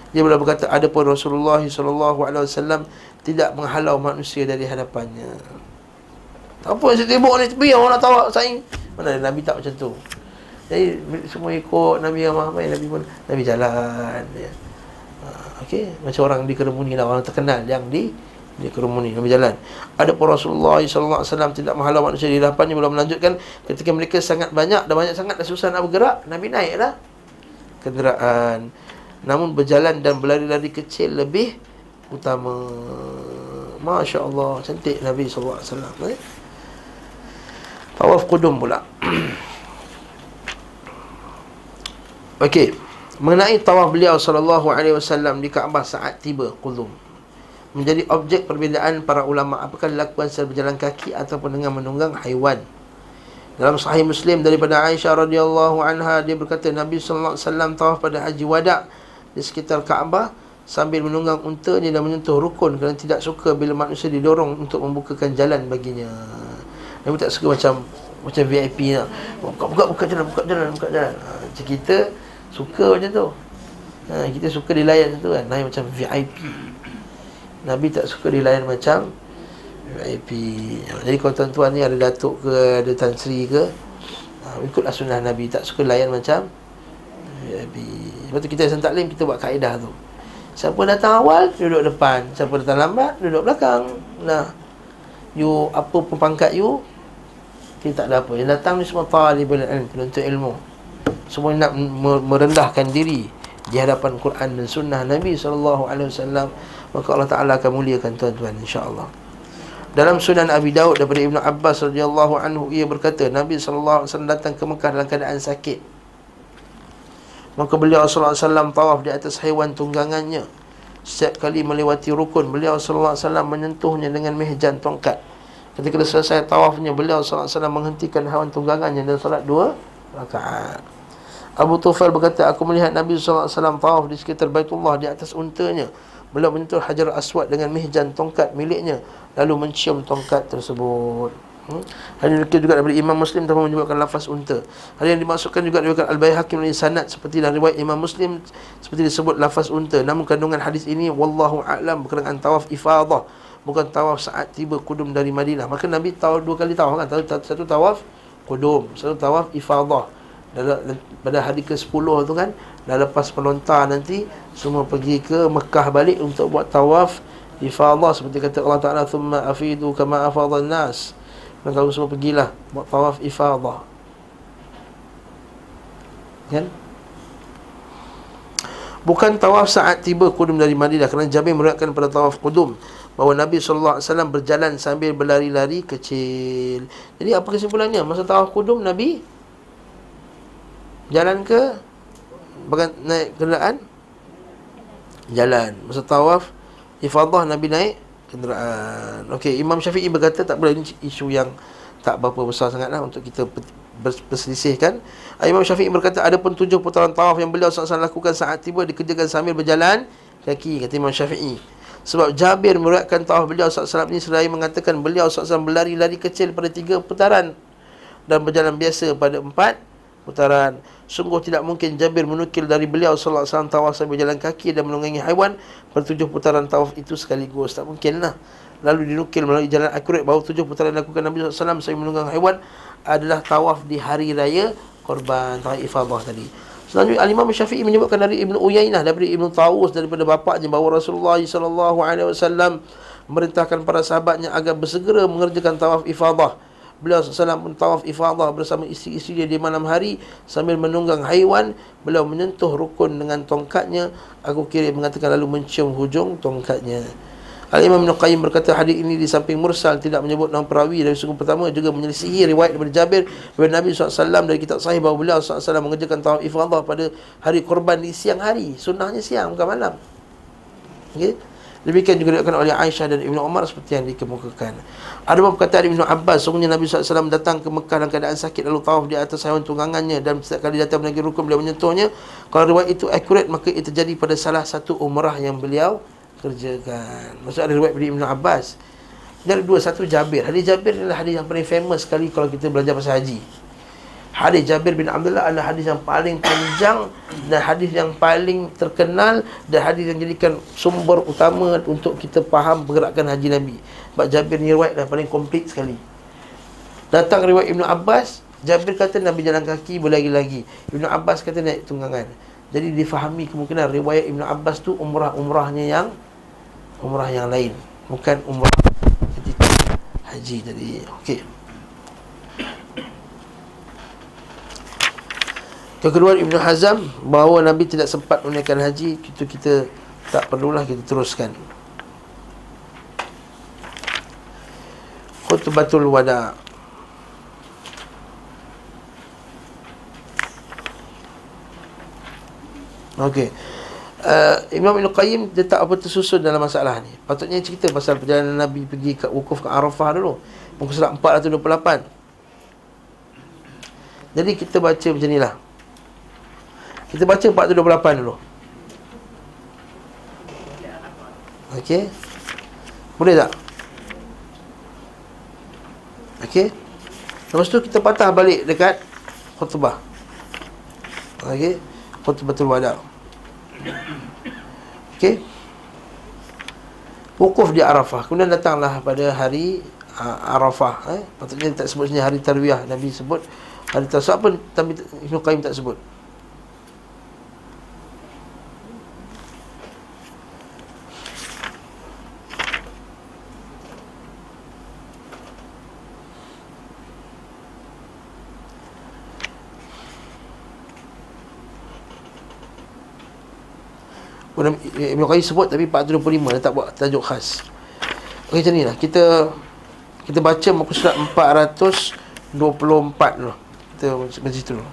Dia boleh berkata ada pun Rasulullah sallallahu alaihi wasallam tidak menghalau manusia dari hadapannya. Tak apa saya tembok ni tepi orang nak tahu saing. Mana ada Nabi tak macam tu. Jadi semua ikut Nabi yang Muhammad Nabi pun Nabi jalan ya. Ha, Okey, macam orang di keremuni lah orang terkenal yang di di kerumuni Nabi jalan. Ada pun Rasulullah wasallam tidak menghalau manusia di hadapannya belum melanjutkan ketika mereka sangat banyak dan banyak sangat dah susah nak bergerak, Nabi naiklah kenderaan. Namun berjalan dan berlari-lari kecil lebih utama. Masya Allah Cantik Nabi SAW eh? Tawaf kudum pula Okey Mengenai tawaf beliau sallallahu alaihi wasallam di Kaabah saat tiba kudum menjadi objek perbezaan para ulama apakah dilakukan secara berjalan kaki ataupun dengan menunggang haiwan. Dalam sahih Muslim daripada Aisyah radhiyallahu anha dia berkata Nabi sallallahu alaihi wasallam tawaf pada haji wada di sekitar Kaabah sambil menunggang untanya dan menyentuh rukun kerana tidak suka bila manusia didorong untuk membukakan jalan baginya. Nabi tak suka macam macam VIP nak buka buka buka jalan buka jalan buka jalan. Ha, kita suka macam tu. Ha, kita suka dilayan macam tu kan. Nabi macam VIP. Nabi tak suka dilayan macam VIP. Jadi kalau tuan-tuan ni ada datuk ke, ada tan sri ke, ha, ikutlah sunnah Nabi tak suka layan macam VIP. Sebab tu kita sentak taklim kita buat kaedah tu. Siapa datang awal duduk depan, siapa datang lambat duduk belakang. Nah. You apa pun pangkat you kita tak ada apa. Yang datang ni semua talibul ilm, penuntut ilmu. Semua nak merendahkan diri di hadapan Quran dan sunnah Nabi wasallam maka Allah Taala akan muliakan tuan-tuan insya-Allah. Dalam Sunan Abi Daud daripada Ibnu Abbas radhiyallahu anhu ia berkata Nabi sallallahu alaihi wasallam datang ke Mekah dalam keadaan sakit. Maka beliau sallallahu alaihi wasallam tawaf di atas haiwan tunggangannya. Setiap kali melewati rukun beliau sallallahu alaihi wasallam menyentuhnya dengan mihjan tongkat. Ketika selesai tawafnya beliau sallallahu alaihi wasallam menghentikan haiwan tunggangannya dan solat dua rakaat. Abu Tufail berkata aku melihat Nabi sallallahu alaihi wasallam tawaf di sekitar Baitullah di atas untanya Beliau menyentuh Hajar Aswad dengan mihjan tongkat miliknya. Lalu mencium tongkat tersebut. Hmm? Hal ini juga daripada Imam Muslim Tanpa menyebabkan lafaz unta. Hal yang dimasukkan juga daripada Al-Bayhaqim Hakim sanad Seperti dalam riwayat Imam Muslim Seperti disebut lafaz unta. Namun kandungan hadis ini Wallahu a'lam berkenaan tawaf ifadah. Bukan tawaf saat tiba kudum dari Madinah. Maka Nabi tawaf dua kali tawaf kan? Satu tawaf kudum Satu tawaf ifadah pada hari ke-10 tu kan dah lepas melontar nanti semua pergi ke Mekah balik untuk buat tawaf ifadah seperti kata Allah Taala thumma afidu kama afadhan nas dan kamu semua pergilah buat tawaf ifadah kan bukan tawaf saat tiba kudum dari Madinah kerana Jabir meriwayatkan pada tawaf kudum bahawa Nabi sallallahu alaihi wasallam berjalan sambil berlari-lari kecil. Jadi apa kesimpulannya? Masa tawaf kudum Nabi Jalan ke? Bagan, Naik kenderaan? Jalan. Masa tawaf Ifadah Nabi naik Kenderaan. Okey Imam Syafi'i berkata Tak boleh Ini isu yang Tak berapa besar sangat lah Untuk kita Berselisihkan. Imam Syafi'i berkata Ada pun tujuh putaran tawaf Yang beliau SAW lakukan Saat tiba dikerjakan sambil berjalan Kaki Kata Imam Syafi'i. Sebab Jabir meriwayatkan tawaf beliau SAW ini seraya mengatakan beliau SAW berlari-lari kecil pada tiga putaran dan berjalan biasa pada empat putaran. Sungguh tidak mungkin Jabir menukil dari beliau sallallahu alaihi wasallam tawaf sambil jalan kaki dan menunggangi haiwan bertujuh putaran tawaf itu sekaligus. Tak mungkin lah. Lalu dinukil melalui jalan akurat bahawa tujuh putaran dilakukan Nabi SAW sambil menunggang haiwan adalah tawaf di hari raya korban ifadah tadi. Selanjutnya Al-Imam Syafi'i menyebutkan dari Ibnu Uyainah daripada Ibnu Tawus daripada bapaknya bahawa Rasulullah sallallahu alaihi wasallam merintahkan para sahabatnya agar bersegera mengerjakan tawaf ifadah Beliau SAW pun tawaf ifadah bersama isteri-isteri dia di malam hari Sambil menunggang haiwan. Beliau menyentuh rukun dengan tongkatnya. Aku kira mengatakan lalu mencium hujung tongkatnya. Al-Imam Ibn Qayyim berkata hadis ini di samping mursal Tidak menyebut nama perawi dari suku pertama Juga menyelisihi riwayat daripada Jabir Daripada Nabi SAW dari kitab sahih bahawa beliau SAW mengerjakan tawaf ifadah pada hari korban di siang hari Sunnahnya siang bukan malam. Okay Demikian juga dikatakan oleh Aisyah dan Ibnu Umar seperti yang dikemukakan. Ada beberapa perkataan Ibnu Abbas, sungguhnya Nabi SAW datang ke Mekah dalam keadaan sakit lalu tawaf di atas haiwan tunggangannya dan setiap kali datang menaiki rukun beliau menyentuhnya. Kalau riwayat itu akurat maka itu terjadi pada salah satu umrah yang beliau kerjakan. Maksud ada riwayat dari Ibnu Abbas. Dari dua satu Jabir. Hadis Jabir adalah hadis yang paling famous sekali kalau kita belajar pasal haji. Hadis Jabir bin Abdullah adalah hadis yang paling panjang dan hadis yang paling terkenal dan hadis yang jadikan sumber utama untuk kita faham pergerakan haji Nabi. Sebab Jabir ni riwayat dah paling komplit sekali. Datang riwayat Ibnu Abbas, Jabir kata Nabi jalan kaki berlagi-lagi. Ibnu Abbas kata naik tunggangan. Jadi difahami kemungkinan riwayat Ibnu Abbas tu umrah-umrahnya yang umrah yang lain, bukan umrah ketika haji tadi. Okey. Kekeluar Ibn Hazam Bahawa Nabi tidak sempat menunaikan haji Itu kita tak perlulah kita teruskan. Khutbatul Wada. Okey. Uh, Imam Ibn Qayyim Dia tak apa tersusun dalam masalah ni. Patutnya cerita pasal perjalanan Nabi Pergi ke wukuf ke Arafah dulu. Muka surat 428 Jadi kita baca macam ni lah kita baca 428 dulu. Okey. Boleh tak? Okey. Lepas tu kita patah balik dekat khutbah. Okey. Khutbatul wada. Okey. Wukuf di Arafah. Kemudian datanglah pada hari uh, Arafah. Eh? Patutnya tak sebut sini hari Tarwiyah. Nabi sebut hari Tarwiyah. Apa Tapi Ibn Qayyim tak sebut? Ibn Qayyim sebut tapi 425 dia tak buat tajuk khas. Okey macam ni lah. Kita kita baca muka surat 424 dulu. Kita macam situ dulu.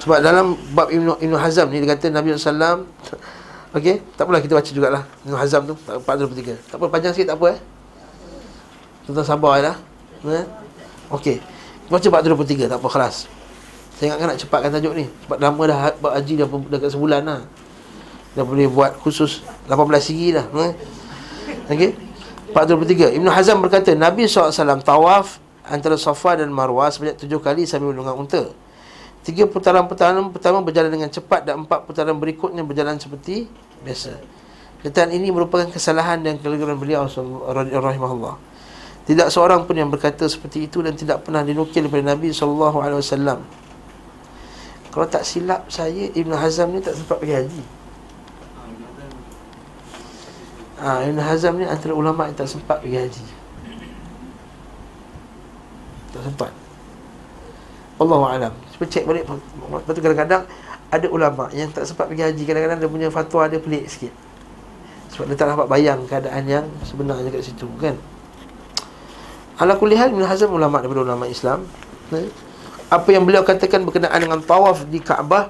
Sebab dalam bab Ibn, Ibn Hazam ni dia kata Nabi SAW Okey, tak apalah kita baca jugalah Ibn Hazam tu, 423 Tak apa, panjang sikit tak apa eh Tentang sabar lah eh? Okey, baca 423 tak apa, kelas saya ingatkan nak cepatkan tajuk ni Sebab lama dah buat haji dah dekat sebulan lah Dah boleh buat khusus 18 siri dah eh? Okay 423 Ibn Hazam berkata Nabi SAW tawaf antara Safa dan Marwah sebanyak tujuh kali sambil menunggang unta Tiga putaran-putaran pertama berjalan dengan cepat dan empat putaran berikutnya berjalan seperti biasa. Ketan ini merupakan kesalahan dan kelegaran beliau rahimahullah. Tidak seorang pun yang berkata seperti itu dan tidak pernah dinukil daripada Nabi sallallahu alaihi wasallam. Kalau tak silap saya Ibn Hazam ni tak sempat pergi haji. Ha, Ibn Hazam ni antara ulama' yang tak sempat pergi haji. Tak sempat. Alam. Cuba cek balik Lepas tu kadang-kadang Ada ulama' yang tak sempat pergi haji Kadang-kadang dia punya fatwa dia pelik sikit. Sebab dia tak dapat bayang keadaan yang sebenarnya kat situ kan? Ala kulihal Ibn Hazam ulama' daripada ulama' Islam eh? Apa yang beliau katakan berkenaan dengan tawaf di Kaabah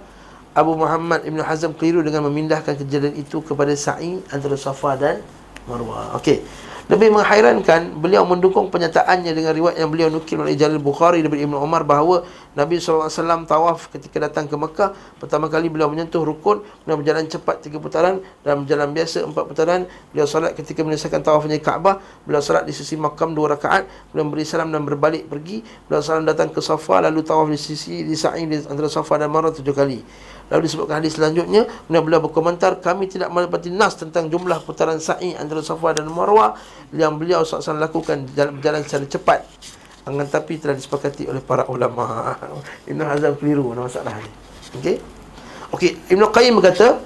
Abu Muhammad Ibn Hazm keliru dengan memindahkan kejadian itu kepada sa'i antara Safa dan Marwah. Okey. Lebih menghairankan beliau mendukung penyataannya dengan riwayat yang beliau nukil oleh Jalil Bukhari daripada Ibnu Umar bahawa Nabi SAW tawaf ketika datang ke Mekah. Pertama kali beliau menyentuh rukun dan berjalan cepat tiga putaran. Dan berjalan biasa empat putaran beliau solat ketika menyelesaikan tawafnya Kaabah. Beliau solat di sisi makam dua rakaat. Beliau beri salam dan berbalik pergi. Beliau salam datang ke Safa lalu tawaf di sisi di sa'i di antara Safa dan Marwah tujuh kali Lalu disebutkan hadis selanjutnya Kemudian beliau berkomentar Kami tidak mendapati nas tentang jumlah putaran sa'i Antara Safa dan Marwah Yang beliau SAW lakukan jalan, berjalan secara cepat. Akan tapi telah disepakati oleh para ulama. Ibn Hazam keliru Ada masalah ni? Okey? Okey Ibn Qayyim berkata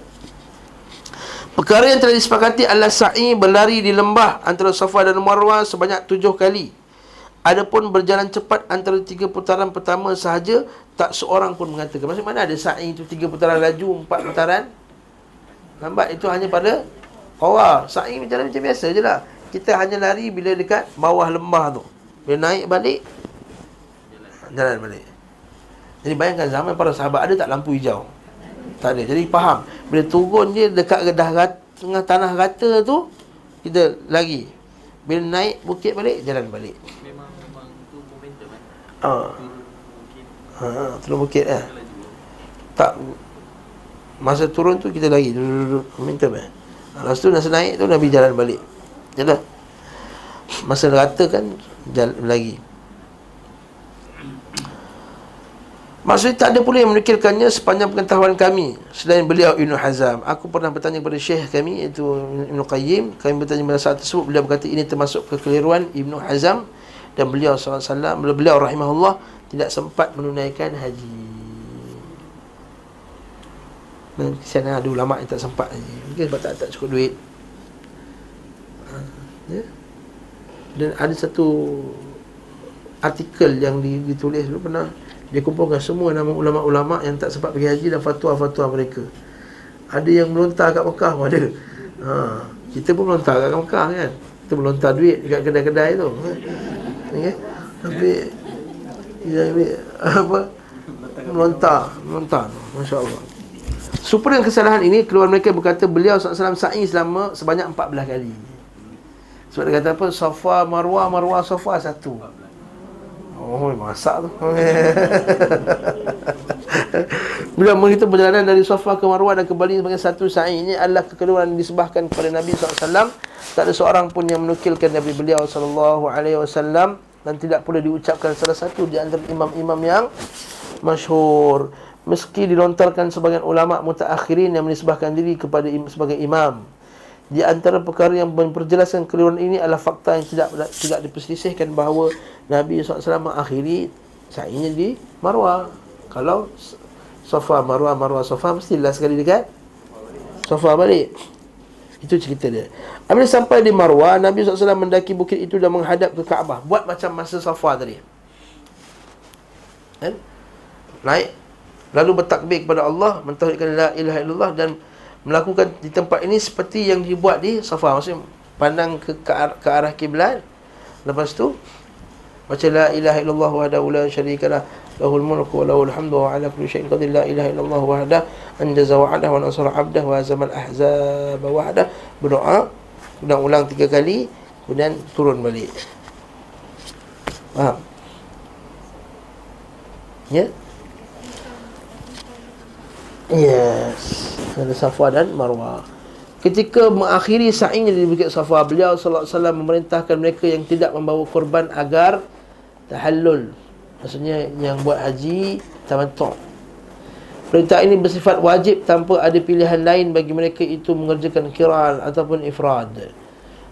Perkara yang telah disepakati adalah sa'i berlari di lembah antara Safa dan Marwah sebanyak tujuh kali. Adapun berjalan cepat antara tiga putaran pertama sahaja tak seorang pun mengatakan. Maksud mana ada sa'i itu tiga putaran laju Empat putaran? Lambat itu hanya pada Kawah Sa'i berjalan macam biasa je lah. Kita hanya lari bila dekat bawah lembah tu. Bila naik balik Jalan balik. Jadi bayangkan zaman para sahabat ada tak lampu hijau? Tak ada. Jadi faham. Bila turun je dekat dah tengah tanah rata tu Kita lari. Bila naik bukit balik Jalan balik Memang memang tu momentum kan. Ah. Ha, turun bukit eh. Tak masa turun tu kita duduk minta eh. Lepas tu nak naik tu Nabi jalan balik. Jalan. Masa rata kan jalan lagi Maksudnya tak ada pula yang menukilkannya sepanjang pengetahuan kami Selain beliau Ibn Hazam Aku pernah bertanya kepada syekh kami Iaitu Ibn Qayyim Kami bertanya pada saat tersebut Beliau berkata ini termasuk kekeliruan Ibn Hazam Dan beliau SAW Beliau rahimahullah Tidak sempat menunaikan haji Kesian ada ulama' yang tak sempat haji Mungkin sebab tak, tak cukup duit ha, Ya Dan ada satu Artikel yang ditulis dulu pernah dia kumpulkan semua nama ulama-ulama yang tak sempat pergi haji dan fatwa-fatwa mereka. Ada yang melontar kat Mekah pun ada. Ha, kita pun melontar kat Mekah kan. Kita melontar duit dekat kedai-kedai tu. Okay. Tapi ya ini apa? Melontar, melontar. Masya-Allah. Super yang kesalahan ini keluar mereka berkata beliau SAW sa'i selama sebanyak 14 kali. Sebab dia kata apa? Safa Marwah Marwah Safa satu. Oh, masak tu. Bila menghitung perjalanan dari Safa ke Marwah dan kembali sebagai satu sa'i ini adalah kekeluaran disebahkan kepada Nabi SAW. Tak ada seorang pun yang menukilkan Nabi beliau SAW dan tidak pula diucapkan salah satu di antara imam-imam yang masyhur. Meski dilontarkan sebagian ulama mutaakhirin yang menisbahkan diri kepada im, sebagai imam. Di antara perkara yang memperjelaskan keliruan ini adalah fakta yang tidak tidak diperselisihkan bahawa Nabi SAW mengakhiri sa'inya di Marwah. Kalau Safa, Marwah, Marwah, Safa mestilah sekali dekat Safa balik. Itu cerita dia. Apabila sampai di Marwah, Nabi SAW mendaki bukit itu dan menghadap ke Kaabah. Buat macam masa Safa tadi. Kan? Naik. Lalu bertakbir kepada Allah, mentauhidkan la ilaha illallah dan melakukan di tempat ini seperti yang dibuat di Safa maksudnya pandang ke ke, ke arah kiblat. Lepas tu baca la ilaha illallah wahdahu la syarikalah lahul mulku wa lahul hamdu wa ala kulli syai'in qadir. La ilaha illallah wahda anjaza wa'ada wa nasara 'abdah wa azamal ahzab wahda berdoa kemudian ulang tiga kali kemudian turun balik. Faham? Ya? Yes Ada Safa dan Marwah. Ketika mengakhiri sa'inya di Bukit Safa Beliau SAW memerintahkan mereka yang tidak membawa korban agar Tahallul. Maksudnya yang buat haji Tamattu' Perintah ini bersifat wajib tanpa ada pilihan lain bagi mereka itu mengerjakan kiran ataupun ifrad.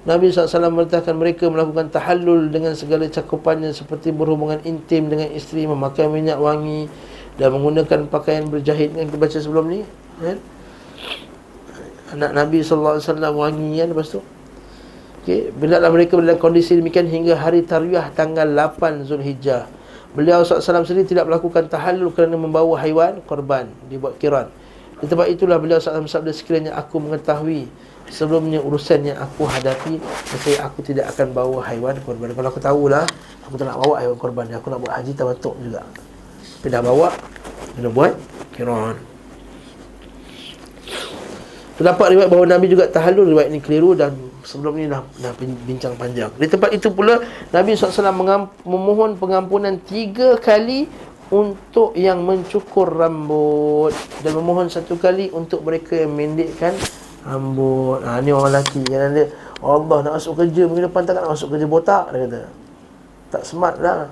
Nabi SAW memerintahkan mereka melakukan tahallul dengan segala cakupannya seperti berhubungan intim dengan isteri, memakai minyak wangi, dan menggunakan pakaian berjahit. Yang kita baca sebelum ni kan anak Nabi sallallahu alaihi wasallam wangi kan lepas tu? Okey bila mereka dalam kondisi demikian hingga hari tarwiyah tanggal 8 Zulhijjah. Beliau sallallahu sendiri tidak melakukan tahallul kerana membawa haiwan korban. Dibuat kiran. Di tempat itulah beliau sallallahu bersabda sekiranya aku mengetahui sebelumnya urusan yang aku hadapi maka aku tidak akan bawa haiwan korban. Kalau aku tahulah aku tak nak bawa haiwan korban aku nak buat haji tamattu juga. Tapi dah bawa Kena buat Kiran Terdapat riwayat bahawa Nabi juga tahallul Riwayat ini keliru dan sebelum ini dah, dah bincang panjang. Di tempat itu pula Nabi SAW memohon pengampunan Tiga kali untuk yang mencukur rambut Dan memohon satu kali untuk mereka yang mendekkan rambut. Ha, Ini orang lelaki yang ada Allah nak masuk kerja minggu depan tak nak masuk kerja botak Dia kata. Tak smart lah.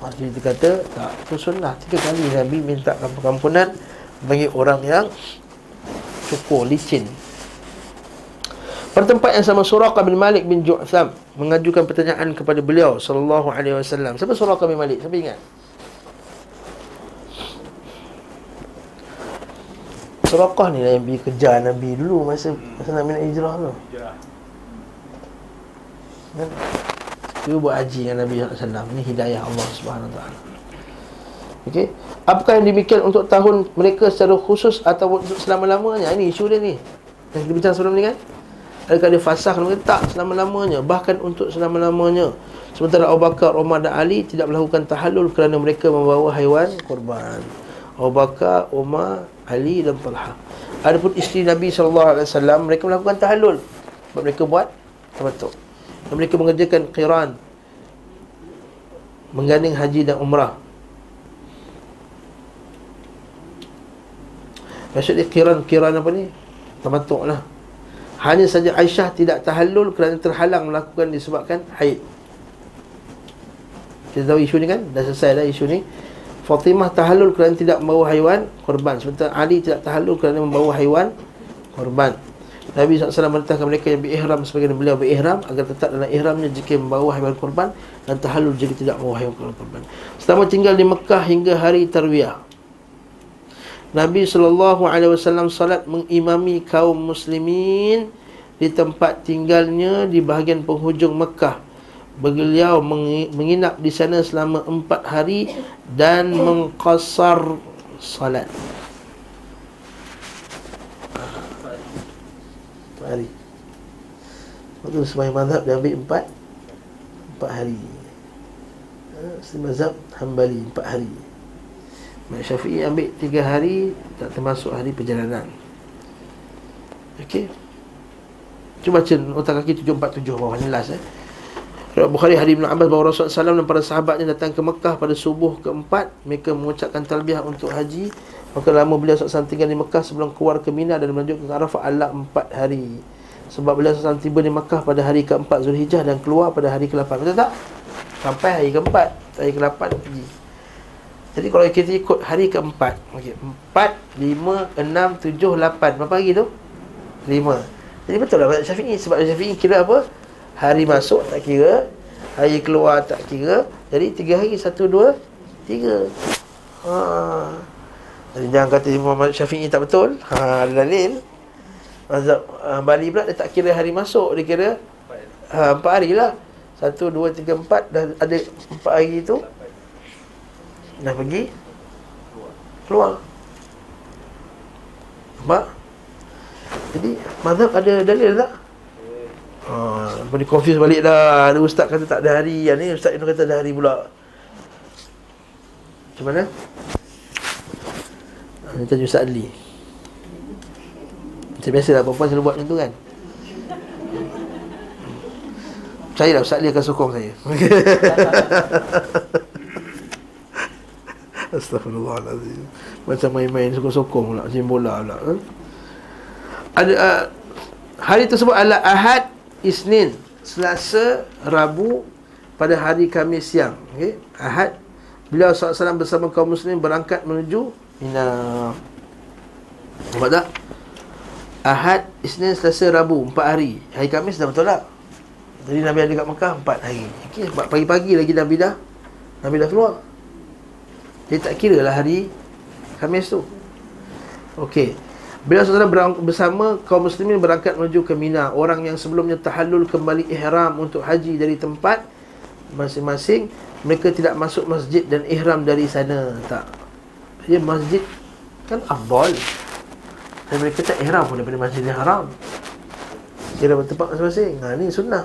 Maka dia kata tak itu sunnah. Tiga kali Nabi minta pengampunan bagi orang yang cukur licin. Pada tempat yang sama Suraqah bin Malik bin Ju'tham mengajukan pertanyaan kepada beliau sallallahu alaihi wasallam. Siapa Suraqah bin Malik? Siapa ingat? Suraqah ni lah yang pergi kejar Nabi dulu masa masa Nabi nak hijrah tu. Kan? Dia buat haji dengan Nabi SAW Ini hidayah Allah SWT Okey? Apakah yang demikian untuk tahun mereka secara khusus Atau untuk selama-lamanya? Ini isu dia ni. Yang kita bincang sebelum ni kan? Adakah dia fasah mereka tak selama-lamanya? Bahkan untuk selama-lamanya. Sementara Abu Bakar, Umar dan Ali Tidak melakukan tahallul kerana mereka membawa haiwan korban. Abu Bakar, Umar, Ali dan Talha. Adapun isteri Nabi SAW Mereka melakukan tahallul. Sebab mereka buat Tabatuk dan mereka mengerjakan qiran mengganding haji dan umrah maksud dia qiran apa ni tamattu' lah Hanya saja Aisyah tidak tahallul kerana terhalang melakukan disebabkan haid. Kita tahu isu ni kan? Dah selesai dah isu ni. Fatimah tahallul kerana tidak membawa haiwan korban. Sementara Ali tidak tahallul kerana membawa haiwan korban. Nabi SAW merintahkan mereka yang berihram sebagai beliau berihram agar tetap dalam ihramnya jika membawa haiwan korban dan tahallul jika tidak membawa haiwan korban. Selama tinggal di Mekah hingga hari tarwiyah. Nabi SAW salat mengimami kaum muslimin di tempat tinggalnya di bahagian penghujung Mekah. Beliau menginap di sana selama empat hari dan mengqasar salat. empat hari Waktu sembahyang mazhab dia ambil empat Empat hari ha, mazhab Hambali empat hari Mak Syafi'i ambil tiga hari Tak termasuk hari perjalanan. Okey Cuba baca otak kaki tujuh empat tujuh bawah ni last eh. Riwayat Bukhari Hari Ibn Abbas bahawa Rasulullah SAW dan para sahabatnya datang ke Mekah pada subuh keempat. Mereka mengucapkan talbiah untuk haji. Maka lama beliau SAW tinggal di Mekah sebelum keluar ke Mina dan menuju ke Arafah adalah empat hari. Sebab beliau SAW tiba di Mekah pada hari keempat Zulhijjah dan keluar pada hari ke-8 Betul tak? Sampai hari keempat Hari ke-8 pergi Jadi kalau kita ikut hari keempat okay. Empat, lima, enam, tujuh, lapan Berapa hari tu? Lima Jadi betul lah Syafi'i Sebab Syafi'i kira apa? Hari masuk tak kira Hari keluar tak kira Jadi tiga hari, satu, dua, tiga Haa jadi jangan kata Imam Syafi'i tak betul. Ha ada dalil. Mazhab uh, Bali pula dia tak kira hari masuk, dia kira ha, empat hari lah. Satu, dua, tiga, empat dah ada empat hari tu. Dah pergi keluar. Nampak? Jadi mazhab ada dalil tak? Ha, apa ni confuse balik dah. Ada ustaz kata tak ada hari. Yang ni ustaz ini kata ada hari pula. Macam mana? Ini tajuk Ustaz Adli Macam biasa lah Perempuan selalu buat macam tu kan Saya lah Ustaz Adli akan sokong saya Astaghfirullahaladzim Macam main-main sokong-sokong pula Macam bola pula ha? Ada uh, Hari tersebut adalah Ahad Isnin Selasa Rabu Pada hari Khamis siang okay? Ahad Beliau SAW bersama kaum muslim berangkat menuju Mina Nampak tak? Ahad, Isnin, Selasa, Rabu Empat hari Hari Kamis dah betul tak? Jadi Nabi ada kat Mekah Empat hari okay, pagi-pagi lagi Nabi dah Nabi dah keluar Dia tak kira lah hari Kamis tu. Okey. Bila SAW bersama kaum muslimin berangkat menuju ke Mina. Orang yang sebelumnya tahallul kembali ihram untuk haji dari tempat Masing-masing Mereka tidak masuk masjid dan ihram dari sana. Tak. Dia masjid kan afdal dan mereka tak ihram pun daripada masjid yang haram kira tempat masing-masing. Ha, ni sunnah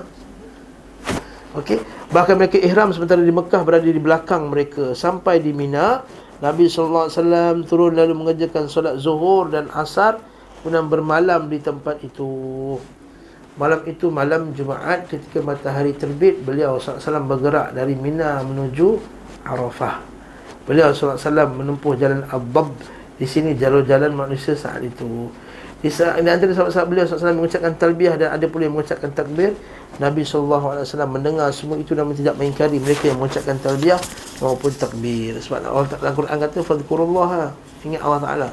Okey, bahkan mereka ihram sementara di Mekah berada di belakang mereka. Sampai di Mina Nabi sallallahu alaihi wasallam turun lalu mengerjakan solat zuhur dan asar kemudian bermalam di tempat itu. Malam itu malam Jumaat ketika matahari terbit beliau sallallahu alaihi wasallam bergerak dari Mina menuju Arafah. Beliau SAW menempuh jalan Abab Di sini jalur-jalan manusia saat itu Di ini antara sahabat-sahabat beliau SAW mengucapkan talbiah Dan ada pula yang mengucapkan takbir Nabi SAW mendengar semua itu Dan tidak mengingkari mereka yang mengucapkan talbiah Maupun takbir Sebab Allah Ta'ala Al-Quran kata Fadkurullah Ingat Allah Ta'ala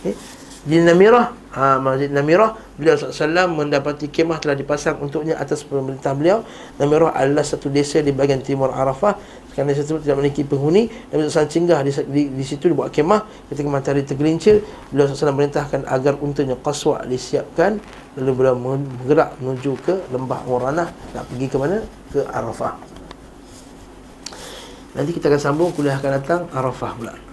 okay? Di Namirah. Ha, Masjid Namirah. Beliau SAW mendapati kemah telah dipasang untuknya atas pemerintah beliau. Namirah adalah satu desa di bahagian timur Arafah. Kerana desa tidak memiliki penghuni. Nabi SAW singgah di, di, di situ dibuat kemah Ketika matahari tergelincir Beliau SAW merintahkan agar untanya qaswa disiapkan. Lalu beliau bergerak menuju ke lembah Muranah Nak pergi ke mana? Ke Arafah. Nanti kita akan sambung kuliah akan datang Arafah pula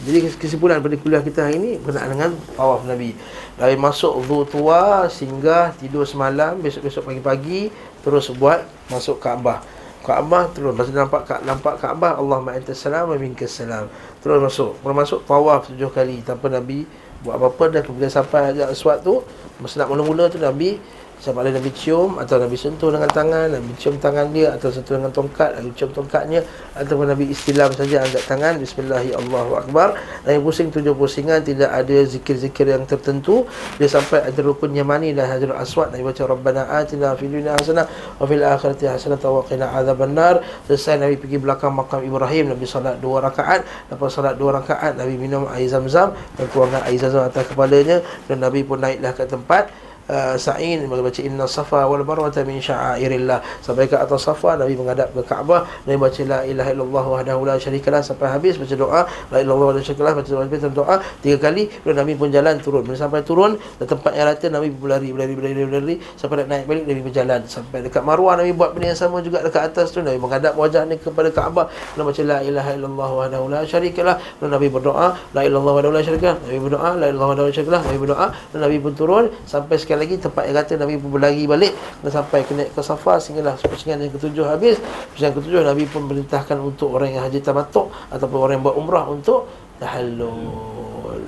jadi kesimpulan pada kuliah kita hari ini berkenaan dengan tawaf Nabi. Dari masuk wudu tua singgah tidur semalam, besok-besok pagi-pagi terus buat masuk Kaabah. Kaabah terus masa nampak nampak Kaabah Allahumma antas salam wa minkas salam. Terus masuk. Terus masuk tawaf tujuh kali tanpa Nabi buat apa-apa dan kemudian sampai ajak aswad tu masa nak mula-mula tu Nabi Sama ada Nabi cium Atau Nabi sentuh dengan tangan Nabi cium tangan dia Atau sentuh dengan tongkat Nabi cium tongkatnya Ataupun Nabi istilam saja Angkat tangan Bismillahirrahmanirrahim. Nabi pusing tujuh pusingan Tidak ada zikir-zikir yang tertentu. Dia sampai ada rukun Yamani dan Hajarul Aswad. Nabi baca Rabbana atina fid dunya hasanah Wa fil akhirati hasanah Wa qina adhaban nar Selesai Nabi pergi belakang makam Ibrahim Nabi salat dua rakaat. Lepas salat dua rakaat Nabi minum air zam-zam Dan keluarkan air zam-zam atas kepalanya Dan Nabi pun naiklah ke tempat uh, Sa'in baca inna safa wal marwata min sya'airillah. Sampai ke atas safa Nabi menghadap ke Kaabah. Nabi baca la ilaha illallah wahdahu la syarikalah sampai habis baca doa. La ilaha illallah wahdahu la syarikalah baca doa baca doa tiga kali. Kemudian Nabi pun jalan turun. Bila sampai turun ke tempat yang rata Nabi berlari berlari berlari berlari sampai nak naik balik Nabi berjalan. Sampai dekat Marwah Nabi buat benda yang sama juga dekat atas tu. Nabi menghadap wajahnya kepada Kaabah. Nabi baca la ilaha illallah wahdahu la syarikalah kemudian Nabi berdoa la ilaha illallah wahdahu la syarikalah Nabi berdoa la ilaha illallah wahdahu la syarikalah Nabi berdoa Nabi pun turun. Sampai sekali lagi tempat yang kata Nabi pun berlari balik dan sampai ke naik ke Safa sehinggalah pusingan yang ketujuh habis. Pusingan ketujuh Nabi pun perintahkan untuk orang yang haji tamattu ataupun orang yang buat umrah untuk tahallul.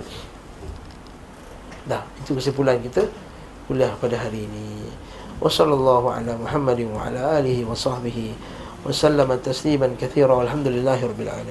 Dah itu kesimpulan kita kuliah pada hari ini. Wasallallahu ala muhammadin wa ala alihi wa sahbihi wa sallama tasliman katsira walhamdulillahi rabbil